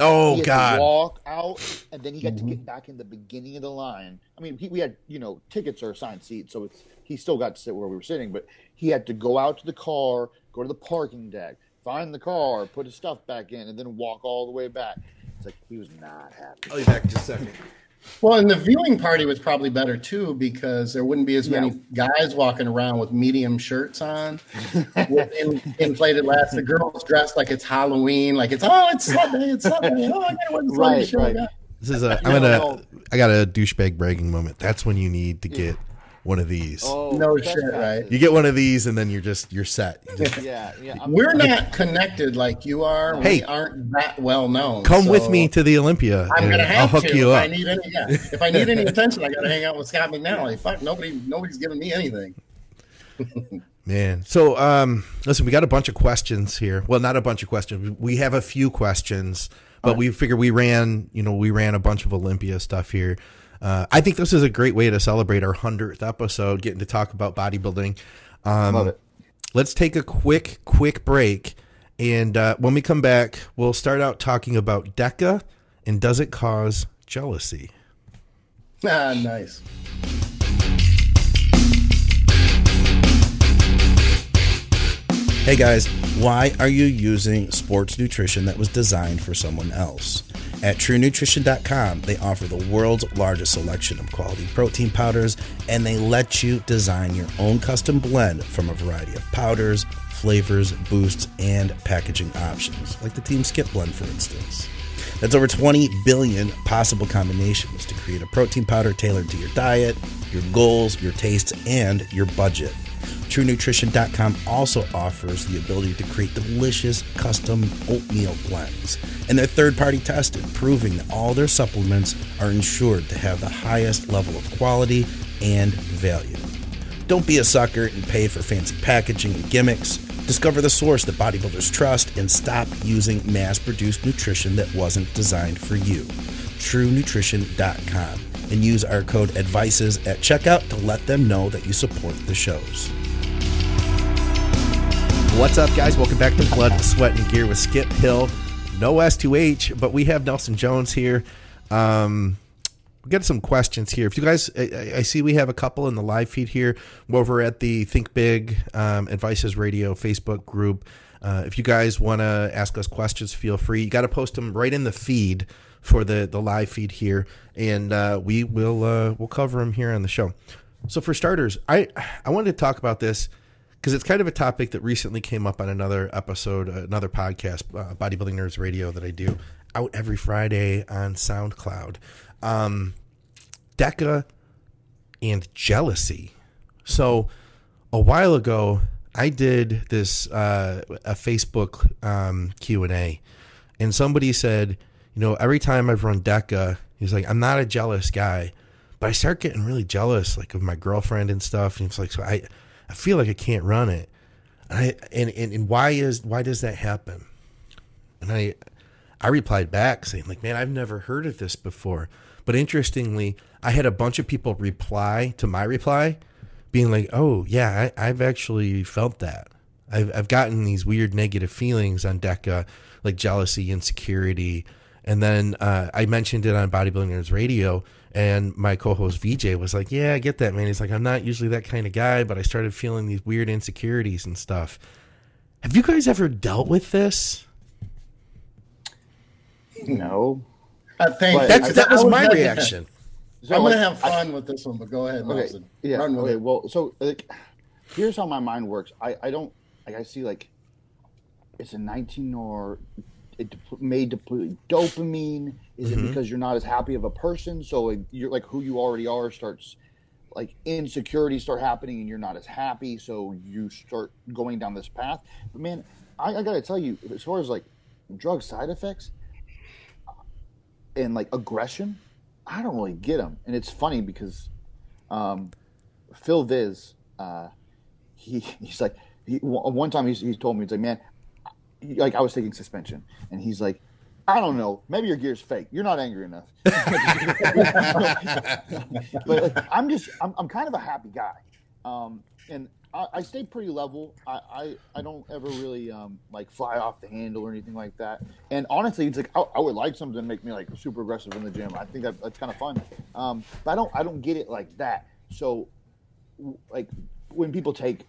Oh he had to God. walk out, and then he had to get back in the beginning of the line. I mean, he, we had you know tickets or assigned seats, so it's he still got to sit where we were sitting, but he had to go out to the car, go to the parking deck, find the car, put his stuff back in, and then walk all the way back. It's like he was not happy. Oh, I'll be back in just a second. Well, and the viewing party was probably better too because there wouldn't be as many guys walking around with medium shirts on, with in, inflated lasts. The girls dressed like it's Halloween, like it's oh, it's Sunday, it's Sunday. Oh, I gotta wear the Sunday Right, right. This is a. I'm No, gonna. I got a douchebag bragging moment. That's when you need to get one of these. Oh, No shit, right? You get one of these, and then you're just you're set. You just- Yeah, yeah. I'm, We're not connected like you are. Hey. we aren't that well known. Come with me to the Olympia. I'm gonna I'll have hook to you if up. I need any. Yeah, if I need any attention, I gotta hang out with Scott McNally. Fuck, nobody, nobody's giving me anything. Man. So, um, listen, we got a bunch of questions here. Well, not a bunch of questions. We have a few questions, but we figure we ran, you know, we ran a bunch of Olympia stuff here. Uh, I think this is a great way to celebrate our 100th episode, getting to talk about bodybuilding. Um, Love it. Let's take a quick, quick break. And uh, when we come back, we'll start out talking about DECA and does it cause jealousy? Ah, nice. Hey guys, why are you using sports nutrition that was designed for someone else? At truenutrition.com, they offer the world's largest selection of quality protein powders and they let you design your own custom blend from a variety of powders, flavors, boosts, and packaging options, like the Team Skip blend, for instance. That's over 20 billion possible combinations to create a protein powder tailored to your diet, your goals, your tastes, and your budget. TrueNutrition.com also offers the ability to create delicious custom oatmeal blends, and they're third party tested, proving that all their supplements are ensured to have the highest level of quality and value. Don't be a sucker and pay for fancy packaging and gimmicks. Discover the source that bodybuilders trust and stop using mass produced nutrition that wasn't designed for you. TrueNutrition.com and use our code ADVICES at checkout to let them know that you support the shows. What's up, guys? Welcome back to Blood, Sweat, and Gear with Skip Hill. No S2H, but we have Nelson Jones here. Um, we got some questions here. If you guys, I, I see we have a couple in the live feed here over at the Think Big um, Advices Radio Facebook group. Uh, if you guys want to ask us questions, feel free. You got to post them right in the feed for the the live feed here, and uh, we will uh, we'll cover them here on the show. So for starters, I I wanted to talk about this because it's kind of a topic that recently came up on another episode, uh, another podcast, uh, Bodybuilding Nerds Radio, that I do out every Friday on SoundCloud. Um, DECA and jealousy. So a while ago, I did this uh, a Facebook um, Q and A, and somebody said, you know, every time I've run DECA, he's like, I'm not a jealous guy, but I start getting really jealous, like of my girlfriend and stuff. And it's like, so I, I feel like I can't run it. And I and, and, and why is why does that happen? And I I replied back saying, like, man, I've never heard of this before. But interestingly, I had a bunch of people reply to my reply, being like, oh yeah, I, I've actually felt that. I've I've gotten these weird negative feelings on DECA, like jealousy, insecurity. And then uh, I mentioned it on Bodybuilders Radio, and my co-host VJ was like, "Yeah, I get that, man." He's like, "I'm not usually that kind of guy, but I started feeling these weird insecurities and stuff." Have you guys ever dealt with this? No. Uh, I think But That, that was I my reaction. So, I'm like, gonna have I- fun with this one, but go ahead, Okay. Nelson. Yeah. Run Okay. it. Well, so like, here's how my mind works. I I don't like I see like it's a 19 or it dep- may deplete dopamine. Is Mm-hmm. it because you're not as happy of a person? So like, you're like who you already are starts like insecurities start happening and you're not as happy. So you start going down this path. But man, I, I gotta tell you, as far as like drug side effects and like aggression, I don't really get them. And it's funny because um, Phil Viz, uh, he he's like he, one one time he's, he told me he's like man, like I was taking suspension, and he's like. I don't know. Maybe your gear's fake. You're not angry enough. but I'm just, I'm, I'm kind of a happy guy, um, and I, I stay pretty level. I, I, I don't ever really um, like fly off the handle or anything like that. And honestly, it's like I, I would like something to make me like super aggressive in the gym. I think that, that's kind of fun. Um, but I don't, I don't get it like that. So, like when people take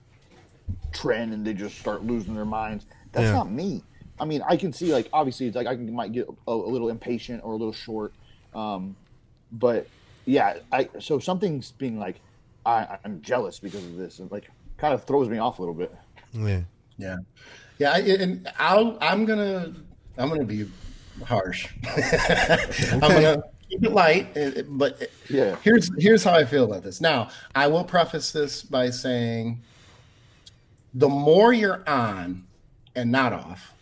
trend and they just start losing their minds, that's Yeah. not me. I mean, I can see like obviously it's like I can might get a, a little impatient or a little short. Um, but yeah, I so something's being like I, I'm jealous because of this, and like kind of throws me off a little bit. Yeah. Yeah, yeah, I, and I'll, I'm gonna I'm gonna be harsh. I'm gonna keep it light, uh, but Yeah. here's here's how I feel about this. Now, I will preface this by saying, the more you're on and not off,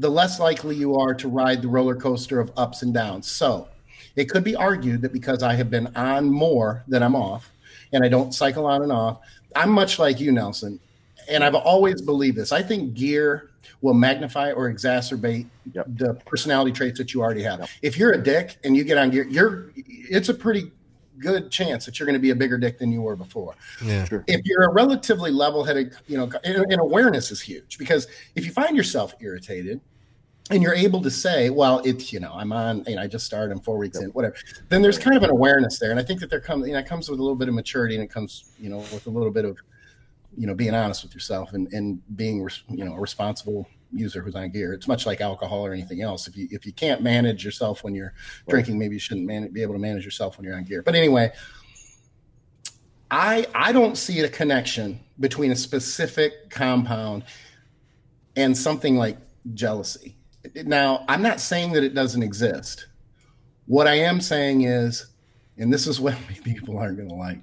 the less likely you are to ride the roller coaster of ups and downs. So, it could be argued that because I have been on more than I'm off, and I don't cycle on and off, I'm much like you, Nelson and I've always believed this. I think gear will magnify or exacerbate Yep. the personality traits that you already have. If you're a dick and you get on gear, you're it's a pretty good chance that you're going to be a bigger dick than you were before. Yeah. Sure. If you're a relatively level-headed, you know, and, and awareness is huge because if you find yourself irritated and you're able to say, well, it's, you know, I'm on, you know, I just started, I'm four weeks in, whatever, then there's kind of an awareness there. And I think that there comes, you know, it comes with a little bit of maturity and it comes, you know, with a little bit of, you know, being honest with yourself and, and being, you know, a responsible user who's on gear. It's much like alcohol or anything else. If you, if you can't manage yourself when you're drinking, maybe you shouldn't man- be able to manage yourself when you're on gear. But anyway, I, I don't see a connection between a specific compound and something like jealousy. Now, I'm not saying that it doesn't exist. What I am saying is, and this is what people aren't going to like,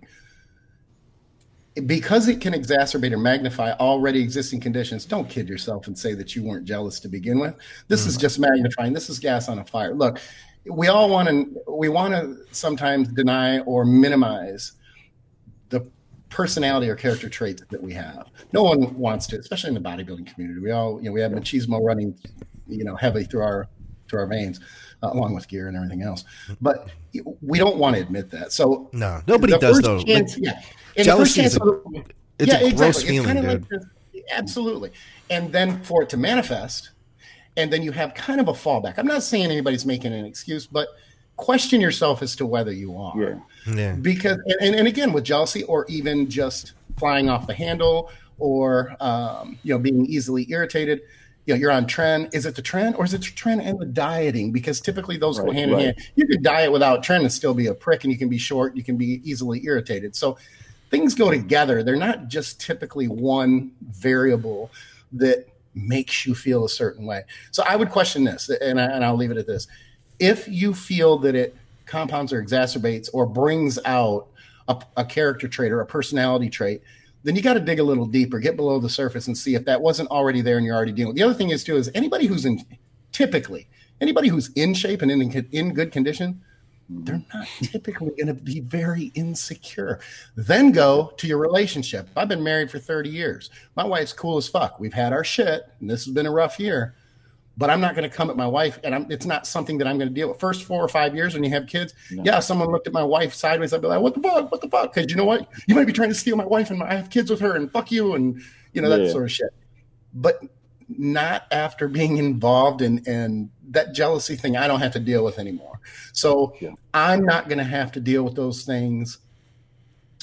because it can exacerbate or magnify already existing conditions, don't kid yourself and say that you weren't jealous to begin with. This is mm. just magnifying. This is gas on a fire. Look, we all want to we want to sometimes deny or minimize the personality or character traits that we have. No one wants to, especially in the bodybuilding community. We all, you know, we have machismo running, you know, heavily through our through our veins, uh, along with gear and everything else. But we don't want to admit that. So No, nobody the does first though. chance- Like, yeah. And jealousy is a- of the- it's a gross It's feeling, kinda dude. like this- absolutely. And then for it to manifest, and then you have kind of a fallback. I'm not saying anybody's making an excuse, but question yourself as to whether you are Yeah. yeah. because and, and again with jealousy or even just flying off the handle or um, you know being easily irritated you know you're on trend. Is it the trend or is it the trend and the dieting? Because typically those go Right, hand in hand. You can diet without trend and still be a prick and you can be short you can be easily irritated. So things go together. They're not just typically one variable that makes you feel a certain way. So i would question this and, I, and i'll leave it at this. If you feel that it compounds or exacerbates or brings out a, a character trait or a personality trait, then you got to dig a little deeper, get below the surface, and see if that wasn't already there and you're already dealing. The other thing is too is anybody who's in typically anybody who's in shape and in in good condition, they're not typically going to be very insecure. Then go to your relationship. I've been married for 30 years. My wife's cool as fuck. We've had our shit, and this has been a rough year but I'm not going to come at my wife, and I'm, it's not something that I'm going to deal with. First four or five years when you have kids, No. yeah, someone looked at my wife sideways, I'd be like, "What the fuck? What the fuck?" Because you know what, you might be trying to steal my wife, and my, I have kids with her, and fuck you, and you know that Yeah. sort of shit. But not after being involved in and that jealousy thing. I don't have to deal with anymore. So Yeah. I'm not going to have to deal with those things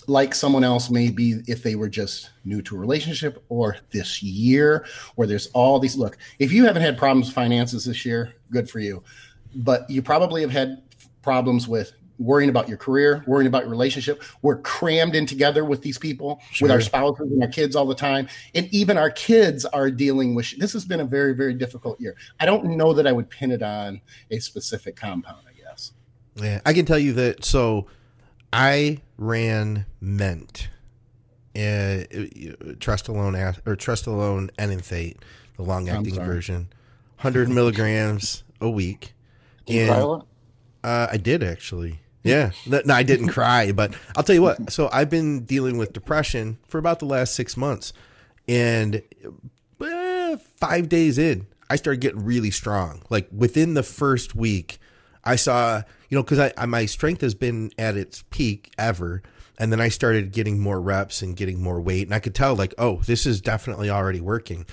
like someone else may be if they were just new to a relationship or this year where there's all these look if you haven't had problems with finances this year good for you. But you probably have had problems with worrying about your career worrying about your relationship. We're crammed in together with these people with our spouses and our kids all the time. And even our kids are dealing with this has been a very very difficult year. I don't know that i would pin it on a specific compound i guess. Yeah, I can tell you that. So, I ran Ment, uh, trestolone or trestolone enanthate, the long acting version, hundred milligrams a week. Did you And- cry a lot? Uh, I did actually. Yeah. No, I didn't cry, but I'll tell you what. So I've been dealing with depression for about the last six months, and eh, five days in, I started getting really strong. Like within the first week, I saw you know because I, I my strength has been at its peak ever, and then I started getting more reps and getting more weight, and I could tell like oh this is definitely already working.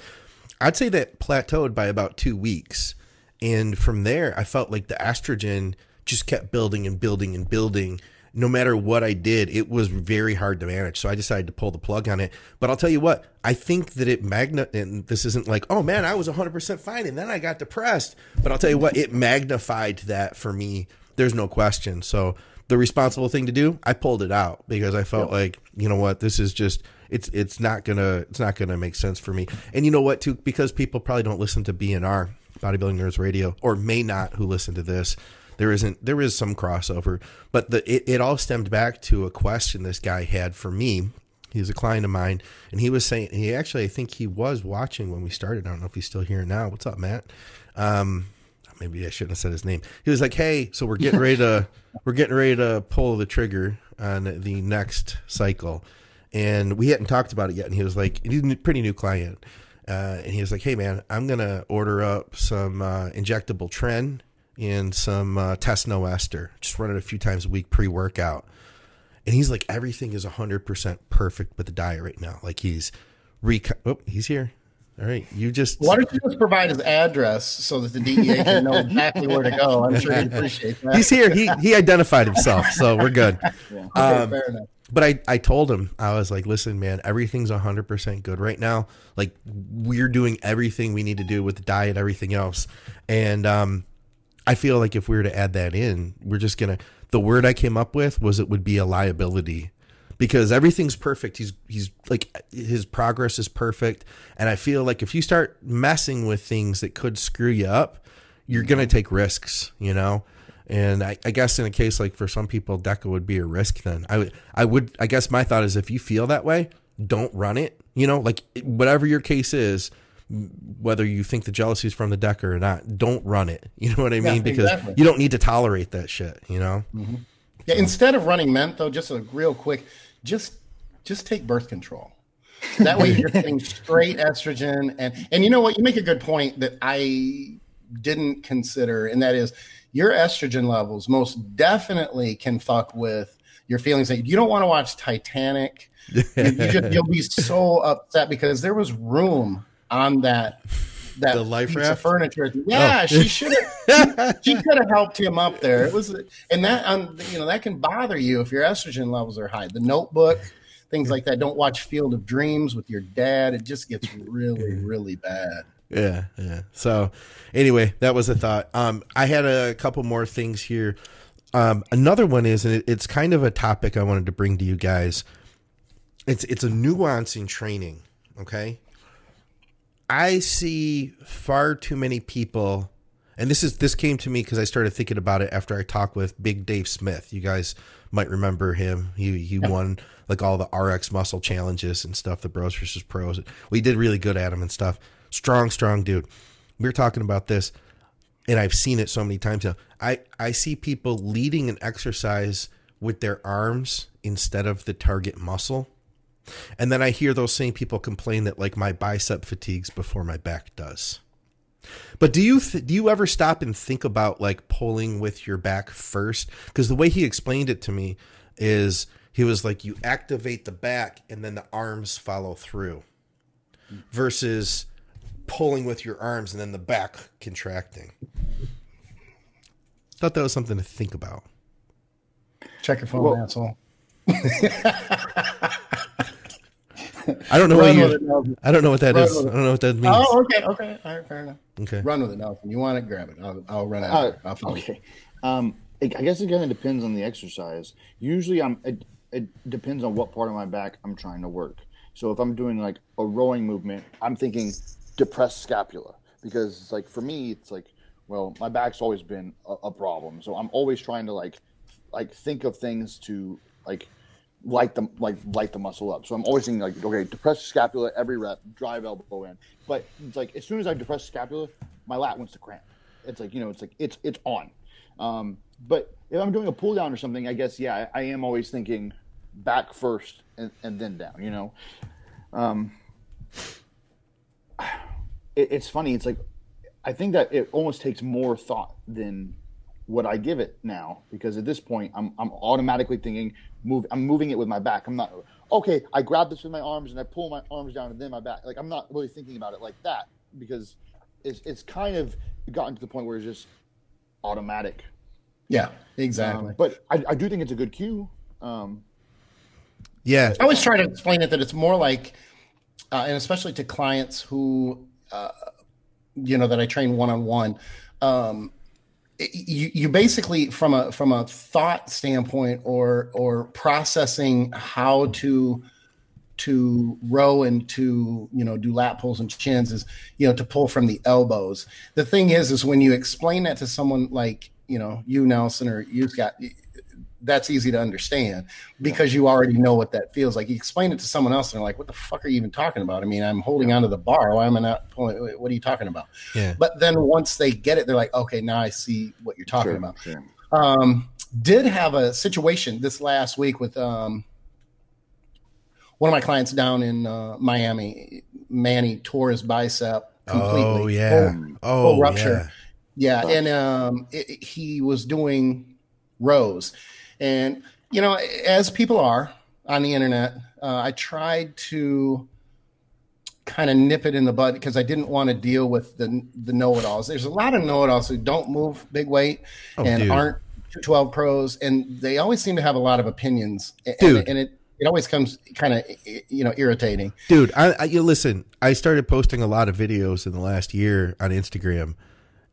I'd say that plateaued by about two weeks. And from there, I felt like the estrogen just kept building and building and building. No matter what I did, it was very hard to manage. So I decided to pull the plug on it. But I'll tell you what, I think that it magna and this isn't like, oh man, I was 100% fine and then I got depressed. But I'll tell you what, it magnified that for me. There's no question. So the responsible thing to do, I pulled it out because I felt like, you know what, this is just it's it's not gonna it's not gonna make sense for me. And you know what, too, because people probably don't listen to BNR, Bodybuilding Nerds Radio, or may not who listen to this. There isn't there is some crossover, but the it, it all stemmed back to a question this guy had for me. He's a client of mine, and he was saying he actually I think he was watching when we started. I don't know if he's still here now. What's up, Matt? Um, maybe I shouldn't have said his name. He was like, "Hey, so we're getting ready to we're getting ready to pull the trigger on the next cycle, and we hadn't talked about it yet." And he was like, "He's a pretty new client." Uh, and he was like, "Hey man, I'm gonna order up some uh, injectable tren and some uh, test no ester. Just run it a few times a week pre workout." And he's like, "Everything is 100 percent perfect with the diet right now. Like he's rec- oh, he's here. All right, you just Why don't you just provide his address so that the DEA can know exactly where to go? I'm sure he'd appreciate that. he's here. He he identified himself, so we're good. Yeah. Okay, um, fair enough. But I, I told him, I was like, listen, man, everything's 100% good right now. Like, we're doing everything we need to do with the diet, everything else. And um, I feel like if we were to add that in, we're just to, the word I came up with was it would be a liability because everything's perfect. He's, he's like, his progress is perfect. And I feel like if you start messing with things that could screw you up, you're to take risks, you know? And I, I guess in a case like for some people, DECA would be a risk. Then I would, I would, I guess my thought is if you feel that way, don't run it. You know, like whatever your case is, whether you think the jealousy is from the DECA or not, don't run it. You know what I mean? Yeah, because exactly. you don't need to tolerate that shit. You know? Mm-hmm. Yeah, instead of running ment though, just a real quick, just just take birth control. That way you're getting straight estrogen and and you know what? You make a good point that I didn't consider, and that is your estrogen levels most definitely can fuck with your feelings that you don't want to watch Titanic. You, you just, you'll be so upset because there was room on that that The life piece raft? of furniture. Yeah, Oh. she should have. she could have helped him up there. It was, and that um, you know that can bother you if your estrogen levels are high. The Notebook, things like that. Don't watch Field of Dreams with your dad. It just gets really, really bad. Yeah, yeah. So anyway, that was a thought. Um, I had a couple more things here. Um, another one is, and it, it's kind of a topic I wanted to bring to you guys. It's it's a nuance in training. Okay, I see far too many people, and this is this came to me because I started thinking about it after I talked with Big Dave Smith. You guys might remember him. He he won like all the RX muscle challenges and stuff, the Bros versus Pros. We did really good at him and stuff. Strong, strong dude. We were talking about this, and I've seen it so many times now. I I see people leading an exercise with their arms instead of the target muscle. And then I hear those same people complain that like my bicep fatigues before my back does. But do you th- do you ever stop and think about like pulling with your back first? Because the way he explained it to me is he was like you activate the back and then the arms follow through, versus pulling with your arms and then the back contracting. Thought that was something to think about. Check your phone, Well- asshole. I don't know what you. I don't know what that Run is. I don't know what that means. Oh, okay, okay, all right, fair enough. Okay. Run with it, Nelson. You want it? Grab it. I'll, I'll run out. Uh, I'll okay. Um, it, I guess it kind of depends on the exercise. Usually, I'm. It, it depends on what part of my back I'm trying to work. So if I'm doing like a rowing movement, I'm thinking depressed scapula because it's like for me, it's like well, my back's always been a, a problem. So I'm always trying to like like think of things to like light the like light the muscle up. So I'm always thinking like, okay, depress scapula every rep, drive elbow in. But it's like as soon as I depress scapula, my lat wants to cramp. It's like you know, it's like it's it's on. Um, but if I'm doing a pull down or something, I guess yeah, I, I am always thinking back first and, and then down. You know, um, it, it's funny. It's like I think that it almost takes more thought than what I give it now because at this point I'm I'm automatically thinking move I'm moving it with my back. I'm not okay, I grab this with my arms and I pull my arms down and then my back. Like I'm not really thinking about it like that because it's it's kind of gotten to the point where it's just automatic. Yeah, exactly. Um, but I, I do think it's a good cue. Um, Yeah. I always try to explain it that it's more like, uh, and especially to clients who, uh, you know, that I train one on one. You, you basically from a from a thought standpoint or or processing how to to row and to you know do lat pulls and chins is you know to pull from the elbows. The thing is is when you explain that to someone like you know you nelson or you've got that's easy to understand because you already know what that feels like you explain it to someone else and they're like what the fuck are you even talking about i mean i'm holding onto the bar why am i not pulling what are you talking about Yeah. but then once they get it they're like okay now i see what you're talking Sure, about sure. um, did have a situation this last week with um, one of my clients down in uh, Miami. Manny tore his bicep completely. Oh yeah. Full- Oh full rupture. yeah. yeah, and um, it, it- he was doing rows, and you know, as people are on the internet, uh, I tried to kind of nip it in the bud because I didn't want to deal with the the know-it-alls. There's a lot of know-it-alls who don't move big weight Oh, and dude. aren't 12 pros, and they always seem to have a lot of opinions. And, Dude. and it it always comes kind of you know irritating. Dude, I, I you listen. I started posting a lot of videos in the last year on Instagram.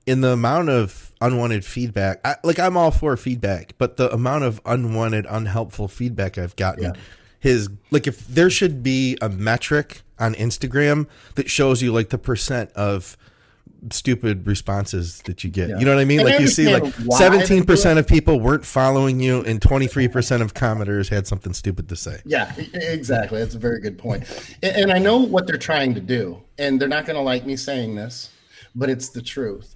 In the amount of unwanted feedback, I, like I'm all for feedback, but the amount of unwanted, unhelpful feedback I've gotten, Yeah. his like if there should be a metric on Instagram that shows you like the percent of stupid responses that you get. Yeah. You know what I mean? And I like you see like understand why they do 17 it. percent of people weren't following you, and 23 percent of commenters had something stupid to say. Yeah, exactly. That's a very good point. And I know what they're trying to do, and they're not going to like me saying this, but it's the truth.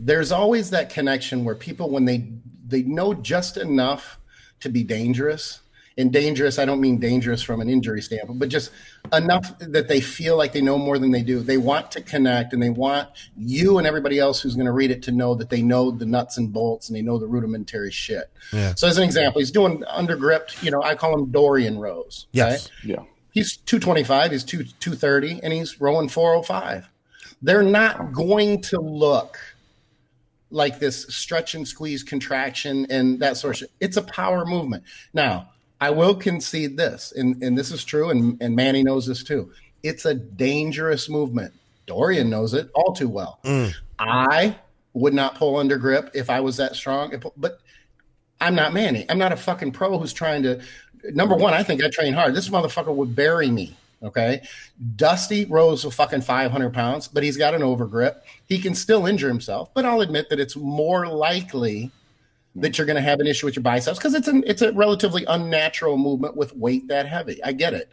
There's always that connection where people, when they they know just enough to be dangerous, and dangerous, I don't mean dangerous from an injury standpoint, but just enough that they feel like they know more than they do. They want to connect, and they want you and everybody else who's going to read it to know that they know the nuts and bolts and they know the rudimentary shit. Yeah. So, as an example, he's doing undergripped. You know, I call him Dorian rose Yes. Yeah. He's 225, he's 2 230, and he's rowing 405. They're not going to look like this stretch and squeeze contraction and that sort of shit. It's a power movement. Now, I will concede this, and, and this is true, and, and Manny knows this too. It's a dangerous movement. Dorian knows it all too well. Mm. I would not pull under grip if I was that strong, but I'm not Manny. I'm not a fucking pro who's trying to. Number one, I think I train hard. This motherfucker would bury me. Okay. Dusty rows a fucking 500 pounds, but he's got an overgrip. He can still injure himself, but I'll admit that it's more likely that you're going to have an issue with your biceps because it's it's a relatively unnatural movement with weight that heavy. I get it.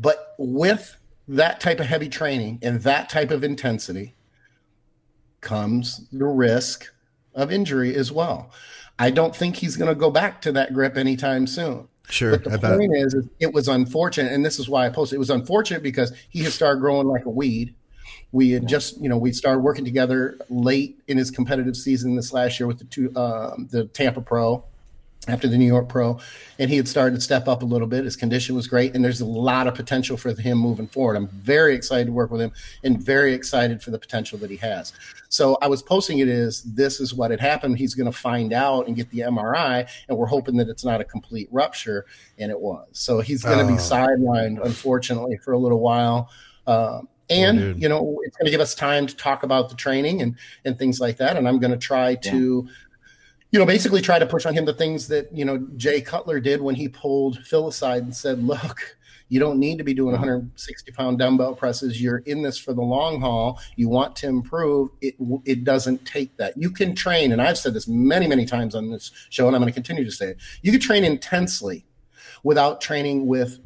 But with that type of heavy training and that type of intensity comes the risk of injury as well. I don't think he's going to go back to that grip anytime soon. Sure, But the I point is, is, it was unfortunate, and this is why I posted. It was unfortunate because he had started growing like a weed. We had just, you know, we started working together late in his competitive season this last year with the two, um, the Tampa Pro, after the New York Pro, and he had started to step up a little bit. His condition was great, and there's a lot of potential for him moving forward. I'm very excited to work with him, and very excited for the potential that he has. So I was posting it as this is what had happened. He's going to find out and get the MRI, and we're hoping that it's not a complete rupture, and it was. So he's going to Oh. be sidelined, unfortunately, for a little while. Um, and dude. you know, it's going to give us time to talk about the training and and things like that. And I'm going to try to you know, basically try to push on him the things that, you know, Jay Cutler did when he pulled Phil aside and said, look, you don't need to be doing mm-hmm. 160 pound dumbbell presses. You're in this for the long haul. You want to improve. It, it doesn't take that. You can train, and I've said this many, many times on this show, and I'm going to continue to say it. You can train intensely without training with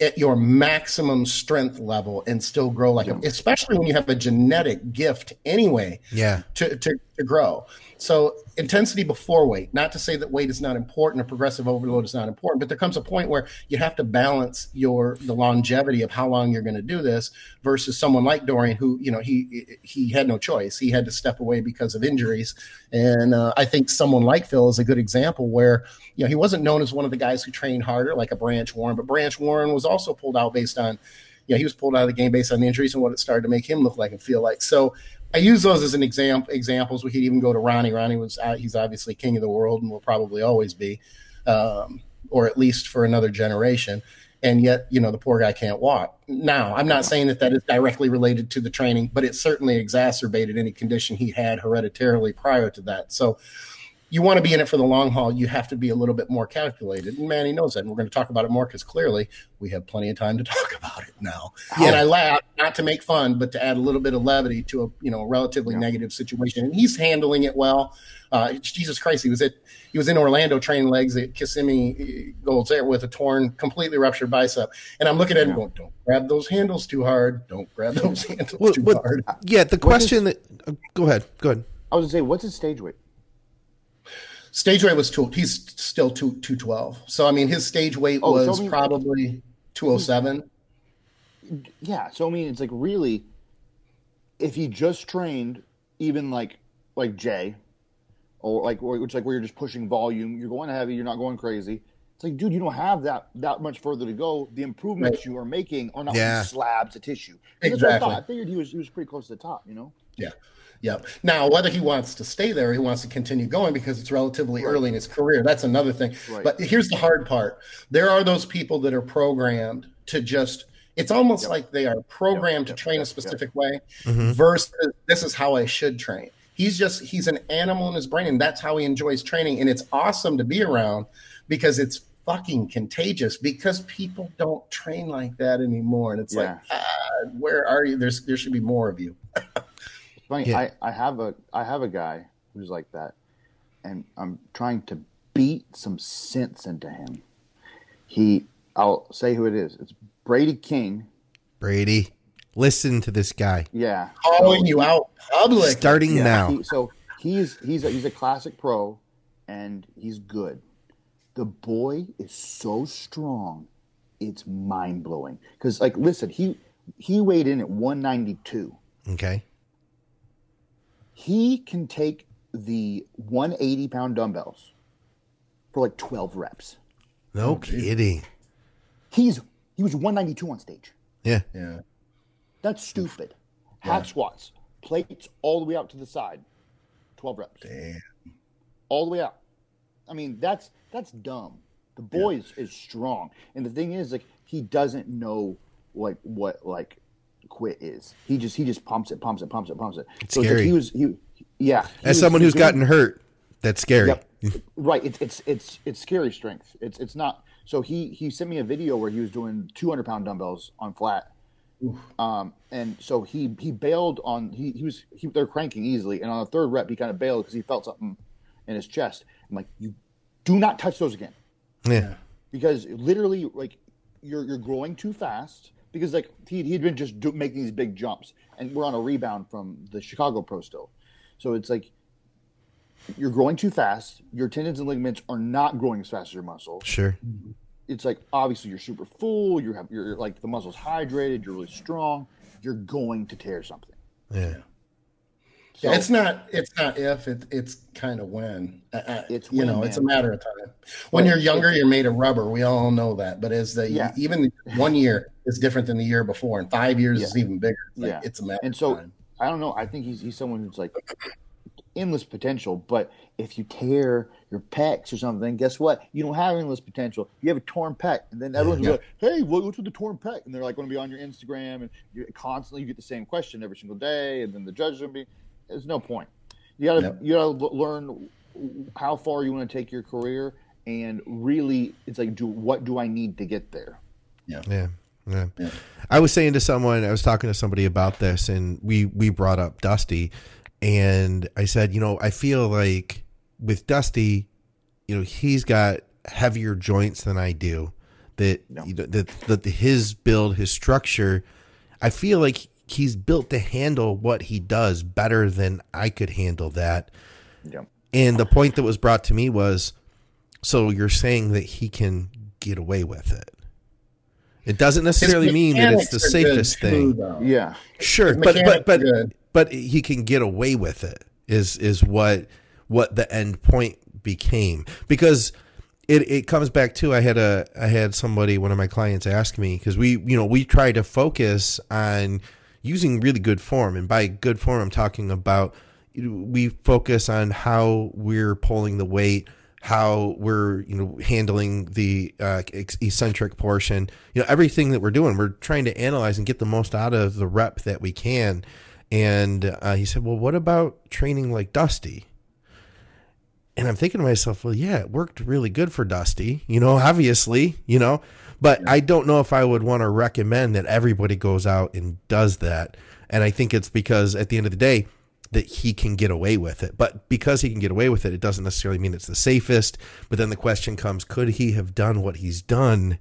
at your maximum strength level and still grow like a, especially when you have a genetic gift anyway Yeah. to, to, to grow. So intensity before weight, not to say that weight is not important or progressive overload is not important, but there comes a point where you have to balance your the longevity of how long you're going to do this versus someone like Dorian who, you know, he he had no choice. He had to step away because of injuries. And uh, I think someone like Phil is a good example where, you know, he wasn't known as one of the guys who trained harder like a Branch Warren, but Branch Warren was also pulled out based on you know, he was pulled out of the game based on the injuries and what it started to make him look like and feel like. So I use those as an example. Examples. We could even go to Ronnie. Ronnie was uh, he's obviously king of the world and will probably always be, um, or at least for another generation. and yet you know the poor guy can't walk. Now, I'm not saying that that is directly related to the training, but it certainly exacerbated any condition he had hereditarily prior to that. So you want to be in it for the long haul, you have to be a little bit more calculated. And Manny knows that. And we're going to talk about it more because clearly we have plenty of time to talk about it now. Yeah. And I laugh not to make fun, but to add a little bit of levity to a you know a relatively yeah. negative situation. And he's handling it well. Uh, Jesus Christ, he was at he was in Orlando training legs at Kissimmee Golds there with a torn, completely ruptured bicep. And I'm looking at him going, "Don't grab those handles too hard. Don't grab those handles well, too hard." Yeah, the question his, that. Uh, go ahead. Go ahead. I was gonna say, what's his stage weight? Stage weight was two. He's still two two twelve. So I mean, his stage weight oh, was so I mean, probably two oh seven. Yeah. So I mean, it's like really, if he just trained even like like Jay, or like which like where you're just pushing volume, you're going heavy, you're not going crazy. It's like, dude, you don't have that that much further to go. The improvements right. you are making are not yeah. slabs of tissue. exactly. I, I figured he was he was pretty close to the top. You know. Yeah. Yep. Now, whether he wants to stay there, he wants to continue going because it's relatively right. early in his career. That's another thing. Right. But here's the hard part: there are those people that are programmed to just. It's almost yep. like they are programmed yep. to train a specific way, mm-hmm. versus this is how I should train. He's just he's an animal in his brain, and that's how he enjoys training. And it's awesome to be around because it's fucking contagious because people don't train like that anymore. And it's yeah. like, ah, where are you? There's there should be more of you. Funny, yeah. I, I have a I have a guy who's like that, and I'm trying to beat some sense into him. He, I'll say who it is. It's Brady King. Brady, listen to this guy. Yeah, calling so, you out public. Starting yeah, now. He, so he's he's a, he's a classic pro, and he's good. The boy is so strong, it's mind blowing. Because like, listen, he he weighed in at 192. Okay he can take the 180 pound dumbbells for like 12 reps. No oh, kidding. He's he was 192 on stage. Yeah. Yeah. That's stupid. Yeah. Hack squats, plates all the way out to the side. 12 reps. Damn. All the way out. I mean, that's that's dumb. The boy yeah. is, is strong. And the thing is like he doesn't know like what like quit is. He just he just pumps it, pumps it, pumps it, pumps it. It's so scary. Like he was he yeah. He As was, someone who's doing, gotten hurt, that's scary. Yep. right. It's it's it's it's scary strength. It's it's not. So he he sent me a video where he was doing 200 pound dumbbells on flat. Um, and so he he bailed on he he was he, they're cranking easily, and on the third rep he kind of bailed because he felt something in his chest. I'm like, you do not touch those again. Yeah. Because literally, like you're you're growing too fast because like he he'd been just do, making these big jumps, and we're on a rebound from the Chicago Pro still, so it's like you're growing too fast. Your tendons and ligaments are not growing as fast as your muscle. Sure. It's like obviously you're super full. You have you're like the muscle's hydrated. You're really strong. You're going to tear something. Yeah. So, it's not. It's not if. It, it's kind of when. Uh, uh it's you when, know. Man. It's a matter of time. When you're younger, you're made of rubber. We all know that. But as the yeah. even one year is different than the year before, and five years yeah. is even bigger. It's like, yeah, it's a matter. And so I don't know. I think he's he's someone who's like endless potential. But if you tear your pecs or something, guess what? You don't have endless potential. You have a torn pec, and then everyone's yeah. like, "Hey, what's with the torn pec?" And they're like going to be on your Instagram, and you're constantly you get the same question every single day, and then the judges are be there's no point. You gotta yep. you gotta learn how far you want to take your career, and really, it's like, do what do I need to get there? Yeah, yeah, yeah. yeah. I was saying to someone, I was talking to somebody about this, and we we brought up Dusty, and I said, you know, I feel like with Dusty, you know, he's got heavier joints than I do. That no. you know, that that his build, his structure, I feel like he's built to handle what he does better than I could handle that. Yeah. And the point that was brought to me was so you're saying that he can get away with it. It doesn't necessarily mean that it's the safest thing. yeah. Sure, but but but but he can get away with it is is what what the end point became because it, it comes back to I had a I had somebody one of my clients ask me because we you know we try to focus on using really good form. And by good form, I'm talking about we focus on how we're pulling the weight, how we're you know handling the uh, eccentric portion you know everything that we're doing. We're trying to analyze and get the most out of the rep that we can. And uh, he said well what about training like dusty? And i'm thinking to myself well yeah it worked really good for dusty you know obviously you know but i don't know if i would want to recommend that everybody goes out and does that and i think it's because at the end of the day that he can get away with it. But because he can get away with it, it doesn't necessarily mean it's the safest. But then the question comes could he have done what he's done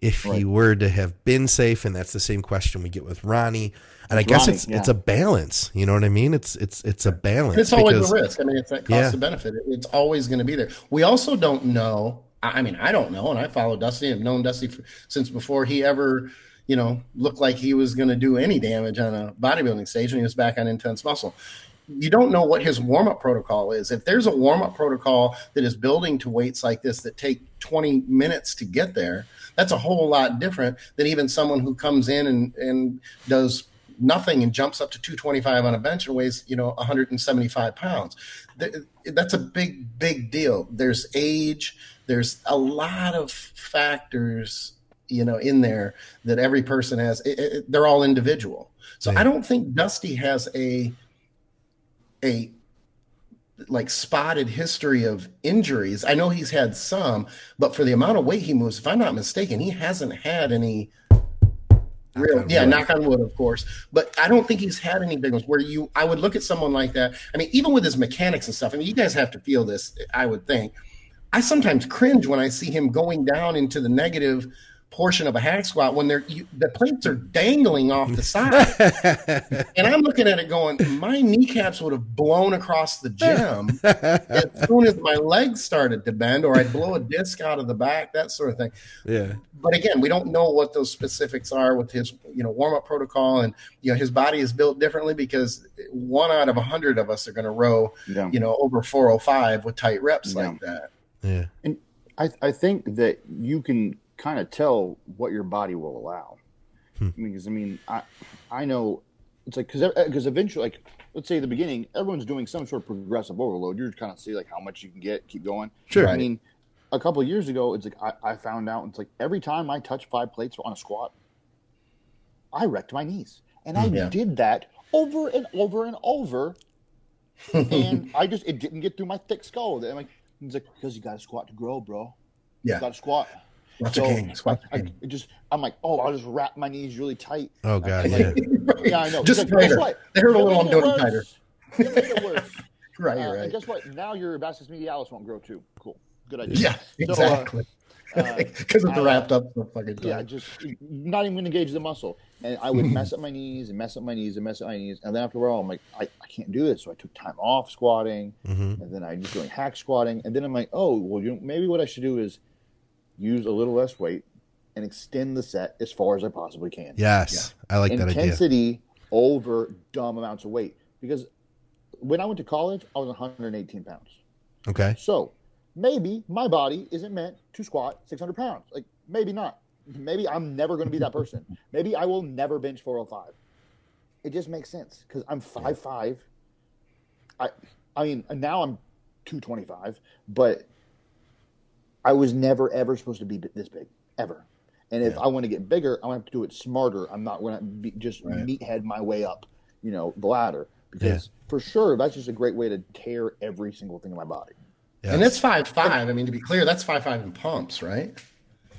if right. he were to have been safe? And that's the same question we get with Ronnie. And I guess it's yeah. it's a balance. You know what I mean? It's it's it's a balance. It's always because, a risk. I mean, it's that cost yeah. of benefit. It's always going to be there. We also don't know. I mean, I don't know, and I follow Dusty. I've known Dusty for, since before he ever, you know, looked like he was going to do any damage on a bodybuilding stage when he was back on intense muscle you don't know what his warm up protocol is. If there's a warm up protocol that is building to weights like this that take 20 minutes to get there, that's a whole lot different than even someone who comes in and, and does nothing and jumps up to 225 on a bench and weighs, you know, 175 pounds. That's a big, big deal. There's age, there's a lot of factors you know in there that every person has it, it, they're all individual so yeah. i don't think dusty has a a like spotted history of injuries. I know he's had some, but for the amount of weight he moves, if I'm not mistaken, he hasn't had any real yeah, wood. knock on wood, of course. But I don't think he's had any big ones where you I would look at someone like that. I mean, even with his mechanics and stuff, I mean, you guys have to feel this, I would think. I sometimes cringe when I see him going down into the negative portion of a hack squat when they're you, the plates are dangling off the side and i'm looking at it going my kneecaps would have blown across the gym as soon as my legs started to bend or i'd blow a disc out of the back that sort of thing yeah but again we don't know what those specifics are with his you know warm-up protocol and you know his body is built differently because one out of a hundred of us are going to row yeah. you know over 405 with tight reps yeah. like that yeah and I, I think that you can kind of tell what your body will allow. Hmm. Because I mean, I I know it's like because because eventually, like let's say the beginning, everyone's doing some sort of progressive overload. You're kind of see like how much you can get, keep going. Sure. I mean, a couple years ago, it's like I, I found out it's like every time I touch five plates on a squat, I wrecked my knees, and I yeah. did that over and over and over, and I just it didn't get through my thick skull. I'm like, it's like because you got to squat to grow, bro. Yeah, you got to squat. Watch so king. I, I, just, I'm like, oh, I'll just wrap my knees really tight. Oh god, yeah. yeah, I know. just like, guess what? They hurt a little. I'm doing tighter. You made it worse. right, uh, right. And guess what? Now your vastus medialis won't grow too. Cool. Good idea. Yeah, exactly. Because so, uh, it's wrapped up so fucking Yeah, just not even going to engage the muscle. And I would mess up my knees and mess up my knees and mess up my knees. And then after a while, I'm like, I, I can't do this. So I took time off squatting. Mm-hmm. And then I just doing hack squatting. And then I'm like, oh, well, you know, maybe what I should do is use a little less weight, and extend the set as far as I possibly can. Yes, yeah. I like Intensity that idea. Intensity over dumb amounts of weight because when I went to college, I was 118 pounds. Okay. So maybe my body isn't meant to squat 600 pounds. Like maybe not. Maybe I'm never going to be that person. maybe I will never bench 405. It just makes sense because I'm five five. I I mean now I'm 225, but I was never ever supposed to be this big ever. And if yeah. I want to get bigger, I want to have to do it smarter. I'm not going to be just right. meathead my way up, you know, the ladder because yeah. for sure that's just a great way to tear every single thing in my body. And that's five five. I mean, to be clear, that's five five in pumps, right?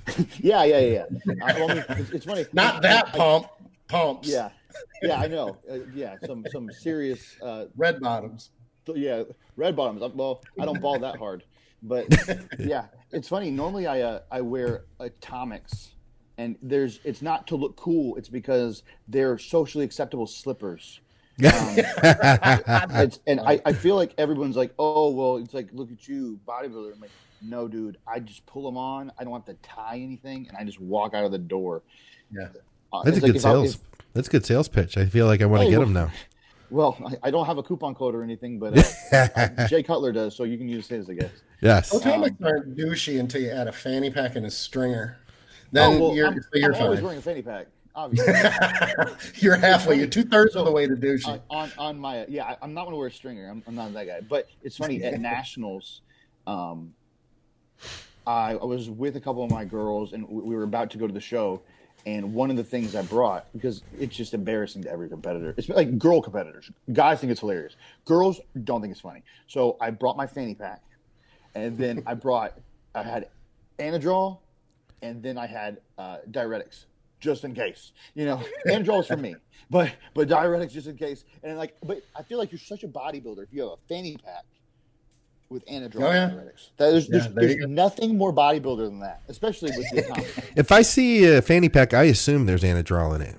yeah, yeah, yeah. I, I mean, it's, it's, funny. Not that I, pump, pumps. Yeah, yeah, I know. Uh, yeah, some some serious uh, red bottoms. Th- yeah, red bottoms. Well, I don't ball that hard, but yeah, it's funny. Normally, I uh, I wear atomics and there's it's not to look cool it's because they're socially acceptable slippers um, and I, I feel like everyone's like oh well it's like look at you bodybuilder. I'm like no dude i just pull them on. I don't have to tie anything and i just walk out of the door. Yeah. Uh, that's a like good sales if, that's a good sales pitch. I feel like i want to hey, get well, them now. Well I, I, don't have a coupon code or anything but uh, jay cutler does so you can use his i guess. Yes. Atomics um, aren't douchey until you add a fanny pack and a stringer. Then oh, well, you're, I'm, you're I'm always wearing a fanny pack. Obviously, you're halfway. You're two thirds of the way to douche. On, on, on my yeah, I, am not going to wear a stringer. I'm, I'm, not that guy. But it's funny at nationals. Um, I, I was with a couple of my girls, and we we were about to go to the show. And one of the things I brought because it's just embarrassing to every competitor. It's like girl competitors. Guys think it's hilarious. Girls don't think it's funny. So I brought my fanny pack, and then I brought I had Anadrol, and then I had uh, diuretics just in case. You know, Anadrol is for me, but but diuretics just in case. And like, but I feel like you're such a bodybuilder if you have a fanny pack with Anadrol Oh, yeah. and diuretics. That is, Yeah, there's, there there's nothing more bodybuilder than that, especially with the economy. If I see a fanny pack, I assume there's Anadrol in it.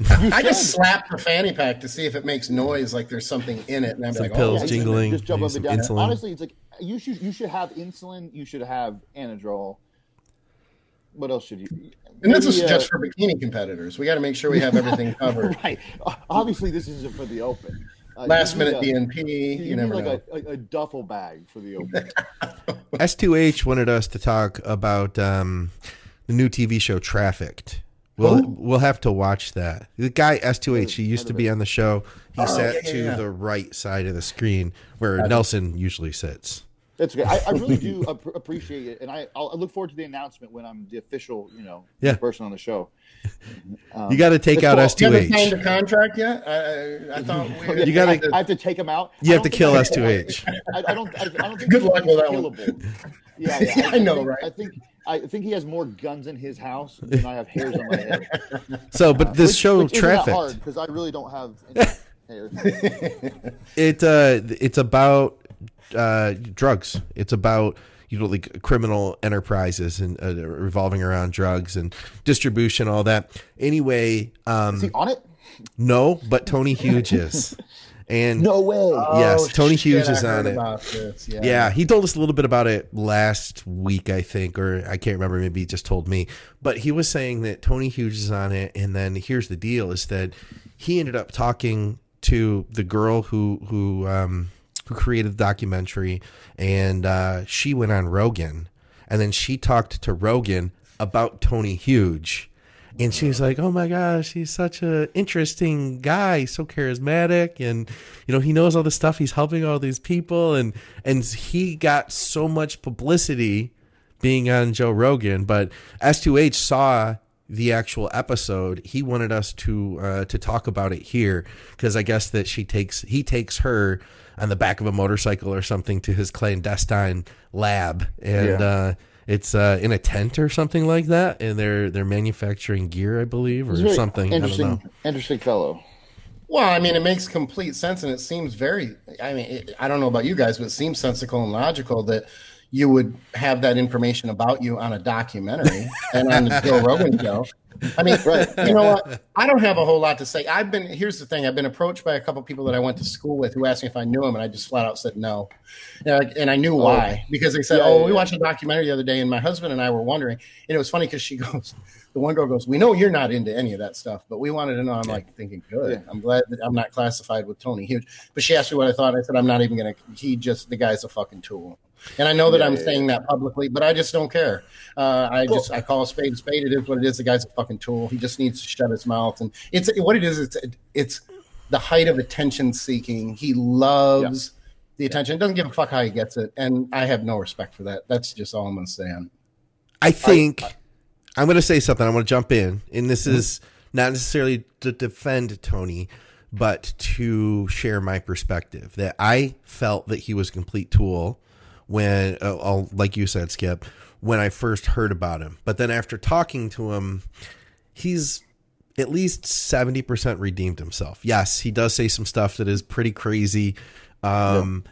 You I just slap the fanny pack to see if it makes noise like there's something in it, and I'm Some like, oh, pills oh, just- jingling, Just jump up and some down. insulin. Honestly, it's like you should you should have insulin. You should have Anadrol. What else should you? And this is Maybe, uh, just for bikini competitors. We got to make sure we have everything covered. right. Obviously, this isn't for the open. Uh, Last minute a- DNP. You, You, need never like know. A, a, a duffel bag for the open. S2H wanted us to talk about um, the new TV show Trafficked. We'll Who? we'll have to watch that. The guy S2H, he used to be on the show. He Oh, sat yeah, yeah, to yeah. the right side of the screen where Nelson usually sits. That's great. I, I really do ap- appreciate it, and I I'll, I look forward to the announcement when I'm the official, you know, Yeah. person on the show. you got to take it's out cool. You haven't signed S2H. a contract yet? I, I, I thought we You gotta- I have to, I have to take him out. You have to kill S two H. I don't. I, I don't think Good he's luck with that one. killable. Yeah, yeah, I know, think, right? I think I think he has more guns in his house than I have hairs on my head. So, but this Which- show which isn't that Trafficked, hard because I really don't have any hair. it uh, it's about uh, drugs. It's about you know like criminal enterprises and uh, revolving around drugs and distribution, all that. Anyway, um, Is he on it? no, but Tony Hughes is, and No way. Yes, Oh, Tony shit, Hughes I is heard on it. Yeah. Yeah, he told us a little bit about it last week, I think, or I can't remember. Maybe he just told me. But he was saying that Tony Hughes is on it, and then here's the deal: is that he ended up talking to the girl who who um, who created the documentary, and uh, she went on Rogan, and then she talked to Rogan about Tony Hughes. And she was like, "Oh my gosh, he's such a interesting guy, so charismatic, and you know he knows all this stuff. He's helping all these people, and and he got so much publicity being on Joe Rogan. But S2H saw the actual episode. He wanted us to uh, to talk about it here because I guess that she takes he takes her on the back of a motorcycle or something to his clandestine lab, and Yeah. uh, it's uh, in a tent or something like that, and they're they're manufacturing gear, I believe, or He's a very something. I don't know. Interesting, interesting fellow. Well, I mean, it makes complete sense, and it seems very. I mean, it, I don't know about you guys, but it seems sensical and logical that you would have that information about you on a documentary and on the Joe Rogan show. I mean, Right. you know what? I don't have a whole lot to say. I've been here's the thing. I've been approached by a couple people that I went to school with who asked me if I knew him, and I just flat out said no. And I, and I knew oh. why because they said, Yeah, "Oh, yeah, we yeah. watched a documentary the other day, and my husband and I were wondering." And it was funny because she goes, the one girl goes, "We know you're not into any of that stuff, but we wanted to know." I'm like thinking, "Good. I'm glad that I'm not classified with Tony Hughes." But she asked me what I thought. I said, "I'm not even gonna." He just the guy's a fucking tool. And I know that Yeah, I'm yeah, saying that publicly, but I just don't care. Uh, I just I call a spade a spade. It is what it is. The guy's a fucking tool. He just needs to shut his mouth. And it's what it is. It's it's the height of attention seeking. He loves the attention. Doesn't give a fuck how he gets it. And I have no respect for that. That's just all I'm gonna say on. I think I, am going to say something. I'm to jump in, and this is not necessarily to defend Tony, but to share my perspective. That I felt that he was a complete tool when, uh, I'll- like you said, Skip, when I first heard about him. But then after talking to him, he's at least 70% redeemed himself. Yes, he does say some stuff that is pretty crazy. Um,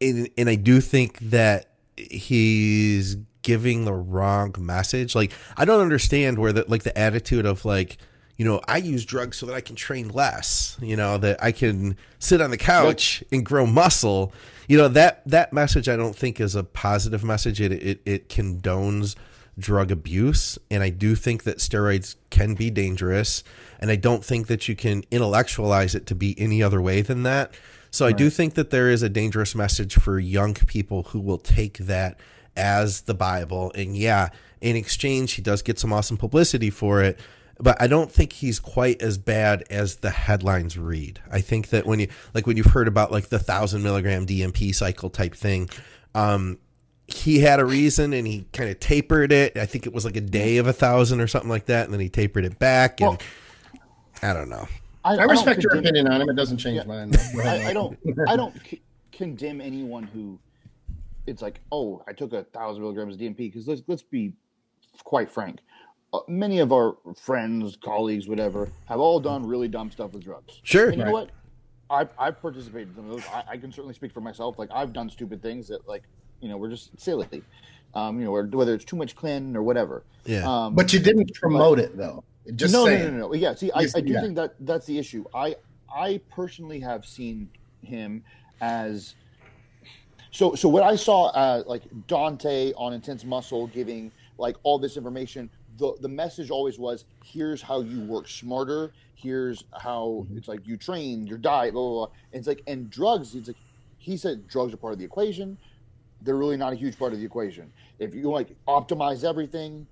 and, and I do think that he's giving the wrong message. Like, I don't understand where the, like the attitude of like, you know, I use drugs so that I can train less, you know, that I can sit on the couch and grow muscle. You know, that, that message I don't think is a positive message. It, it, it condones drug abuse. And I do think that steroids can be dangerous. And I don't think that you can intellectualize it to be any other way than that. So I do think that there is a dangerous message for young people who will take that as the Bible. And yeah, in exchange, he does get some awesome publicity for it. But I don't think he's quite as bad as the headlines read. I think that when you like when you've heard about like the thousand milligram DNP cycle type thing, um, he had a reason and he kind of tapered it. I think it was like a day of a thousand or something like that, and then he tapered it back. And Well- I don't know. I don't respect your condemn- opinion on him. It doesn't change mine. I, I don't. I don't c- condemn anyone who it's like, oh, I took a thousand milligrams of DNP because let's let's be quite frank. Uh, many of our friends, colleagues, whatever, have all done really dumb stuff with drugs. Sure. And you know what? I've, I've participated in some of those. I, I can certainly speak for myself. Like I've done stupid things that, like, you know, were just silly. Um, you know, or whether it's too much clen or whatever. Yeah. Um, But you didn't promote it though. Just no, saying. no, no, no, no. Yeah, see, I, Yes, I do yeah. think that that's the issue. I I personally have seen him as so. So what I saw, uh, like Dante on Intense Muscle giving like all this information. The the message always was, here's how you work smarter. Here's how Mm-hmm. it's like you train, your diet, blah blah. blah. And it's like and drugs. It's like he said drugs are part of the equation. They're really not a huge part of the equation. If you like optimize everything,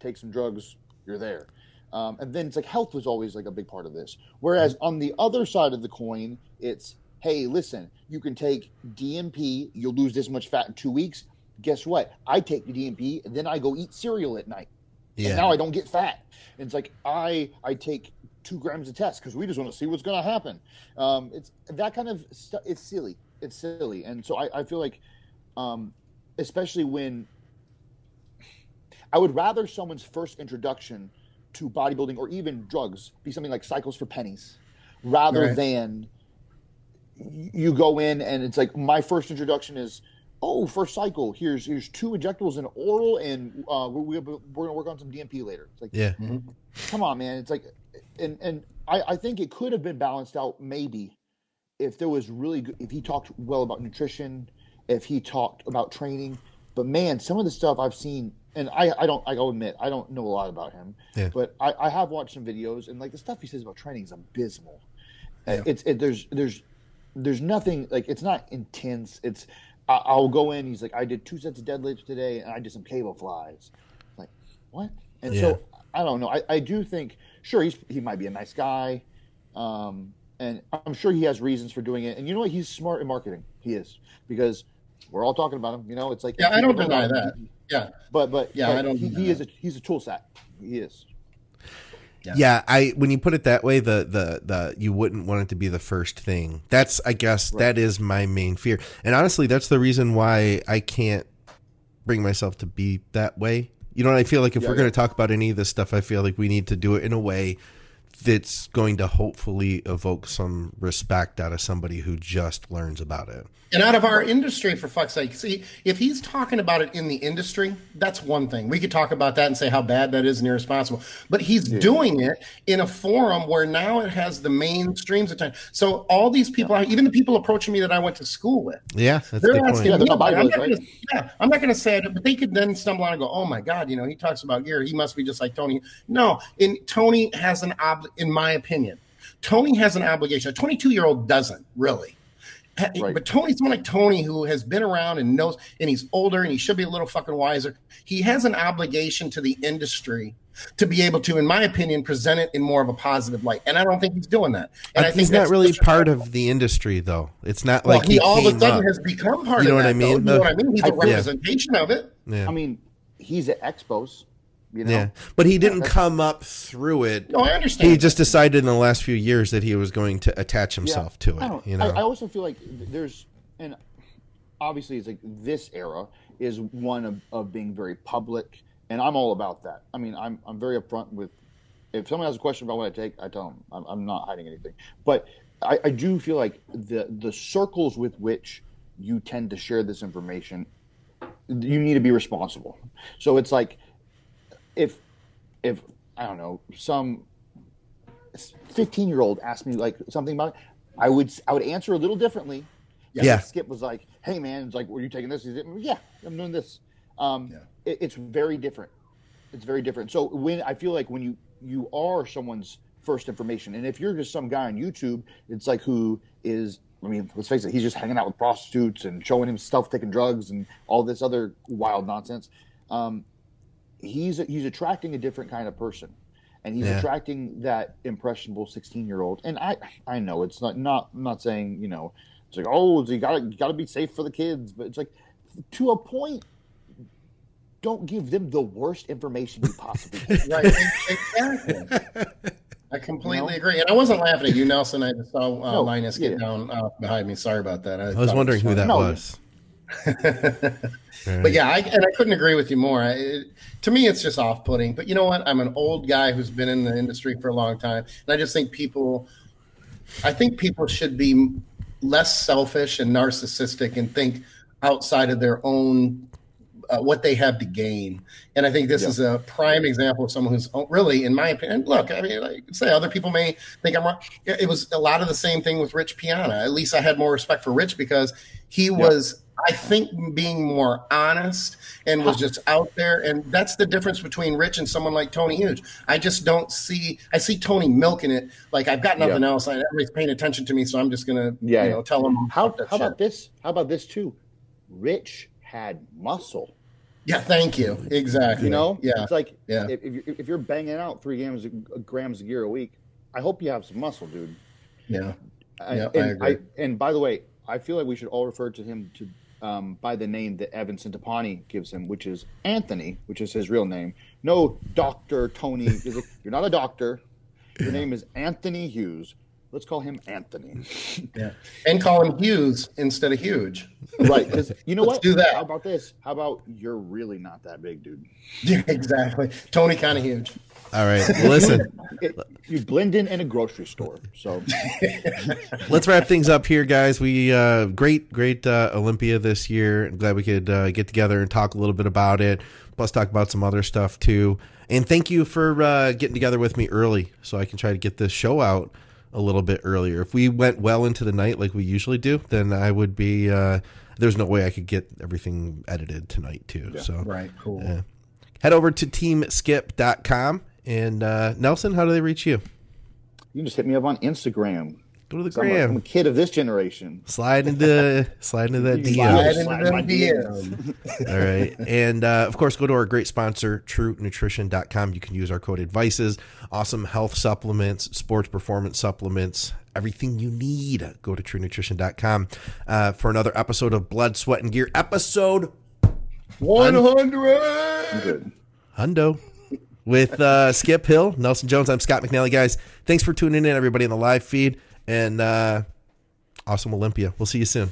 take some drugs, you're there. Um, and then it's like health was always like a big part of this. Whereas on the other side of the coin, it's hey, listen, you can take DNP, you'll lose this much fat in two weeks. Guess what? I take the DNP and then I go eat cereal at night. Yeah. And now I don't get fat. It's like I I take two grams of test because we just want to see what's going to happen. Um, it's that kind of stuff. It's silly. It's silly. And so I, I feel like, um, especially when I would rather someone's first introduction to bodybuilding or even drugs be something like cycles for pennies rather Right. than you go in and it's like my first introduction is oh first cycle. Here's here's two injectables and oral and uh, we, we, we're gonna work on some dnp later. It's like yeah. come on man. It's like and and I, I think it could have been balanced out maybe if there was really good if he talked well about nutrition if he talked about training. But man some of the stuff i've seen and i i don't i'll admit i don't know a lot about him. Yeah. but I, I have watched some videos and like the stuff he says about training is abysmal. Uh, it's it, there's there's there's nothing like it's not intense. It's I, i'll go in he's like i did two sets of deadlifts today and i did some cable flies. Like what? And Yeah. so i don't know. I, I do think sure he's he might be a nice guy um and i'm sure he has reasons for doing it. And you know what? He's smart in marketing. He is. Because we're all talking about him you know? It's like Yeah, I don't deny know. that. Yeah. but but Yeah, but I don't he, he is a he's a tool set. He is Yeah, I when you put it that way, the the the you wouldn't want it to be the first thing. That's I guess that is my main fear. And honestly, that's the reason why I can't bring myself to be that way. You know, I feel like if Yeah, we're yeah. going to talk about any of this stuff, I feel like we need to do it in a way that's going to hopefully evoke some respect out of somebody who just learns about it. And out of our industry, for fuck's sake. See, if he's talking about it in the industry, that's one thing. We could talk about that and say how bad that is and irresponsible. But he's doing it in a forum where now it has the mainstream's attention. So all these people, even the people approaching me that I went to school with, Yeah, that's they're asking point. Yeah, they're not about it. I'm not right? gonna, yeah, I'm not going to say it, but they could then stumble on and go, "Oh my god, you know, he talks about gear. He must be just like Tony." No, and Tony has an ob. In my opinion, Tony has an obligation. A 22 year old doesn't really. Right. But Tony, someone like Tony, who has been around and knows, and he's older and he should be a little fucking wiser. He has an obligation to the industry to be able to, in my opinion, present it in more of a positive light. And I don't think he's doing that. And I think he's not really part disrespectful. of the industry, though. It's not Well, like he, all of a sudden up. has become part You know of what I mean? though. You know what I mean? He's a I- yeah. representation of it. Yeah. i mean he's at expos you know yeah, but he didn't come up through it. No, I understand. He just decided in the last few years that he was going to attach himself to it. You know, I, I also feel like there's, and obviously it's like this era is one of, of being very public, and I'm all about that. I mean, I'm I'm very upfront with. If someone has a question about what I take, I tell them. I'm, I'm not hiding anything. But I, I do feel like the the circles with which you tend to share this information, you need to be responsible. So it's like, if if I don't know some 15 year old asked me like something about it, I would I would answer a little differently. Yeah. Skip was like, "Hey man, it's like, were you taking this?" He's like, "Yeah, I'm doing this." Um, it, it's very different. It's very different. So when I feel like when you you are someone's first information, and if you're just some guy on YouTube, it's like who is. I mean, let's face it, he's just hanging out with prostitutes and showing himself taking drugs and all this other wild nonsense. Um, he's he's attracting a different kind of person and he's Yeah. attracting that impressionable 16 year old and i i know it's not not I'm not saying you know it's like oh you gotta you gotta be safe for the kids but it's like to a point don't give them the worst information you possibly can. Right. Exactly. I completely You agree. And I wasn't laughing at you, Nelson. I just saw uh, No, Linus get yeah. down uh, behind me. Sorry about that. I was thought it wondering who that No. was. But yeah, I, and I couldn't agree with you more. I, it, to me, it's just off-putting. But you know what? I'm an old guy who's been in the industry for a long time, and I just think people, I think people should be less selfish and narcissistic and think outside of their own uh, what they have to gain. And I think this Yeah. is a prime example of someone who's oh, really, in my opinion, look, I mean, like say other people may think I'm wrong. It it was a lot of the same thing with Rich Piana. At least I had more respect for Rich because he was, I think, being more honest and was just out there. And that's the difference between Rich and someone like Tony Huge. I just don't see, I see Tony milking it. Like I've got nothing Yeah. else. I, everybody's paying attention to me. So I'm just going to, Yeah, you yeah. know, tell him. How, that how shit. about this? How about this too? Rich had muscle. Yeah, thank you. Exactly. You know, Yeah. It's like Yeah. if, if, you're, if you're banging out three grams of, grams of gear a week, I hope you have some muscle, dude. Yeah. I- Yeah, I and agree. and by the way, I feel like we should all refer to him to um, by the name that Evan Centopani gives him, which is Anthony, which is his real name. No, Doctor Tony. You're not a doctor. Your name is Anthony Hughes. Let's call him Anthony. Yeah. And call him Hughes instead of huge. right? Because you know Let's what? do that. How about this? How about you're really not that big, dude? Yeah, exactly. Tony kind of huge. All right. Well, listen, you blend in in a grocery store. So let's wrap things up here, guys. We uh, great, great uh, Olympia this year. I'm glad we could uh, get together and talk a little bit about it. Plus, talk about some other stuff too. And thank you for uh, getting together with me early, so I can try to get this show out a little bit earlier. If we went well into the night like we usually do, then I would be. Uh, there's no way I could get everything edited tonight too. So Right. Cool. Yeah. head over to teamskip.com and uh, Nelson, how do they reach you? you can just hit me up on Instagram. Go to the gram. I'm a, I'm a kid of this generation. Slide into slide into that You DM. slide Slide into Slide my them DMs. All right. And uh, of course, go to our great sponsor, truenutrition.com. You can use our code advices, awesome health supplements, sports performance supplements, everything you need. Go to truenutrition.com uh, for another episode of Blood, Sweat, and Gear, episode 100. Hundo. With uh, Skip Hill, Nelson Jones, I'm Scott McNally. Guys, thanks for tuning in, everybody, in the live feed. And uh, awesome Olympia. We'll see you soon.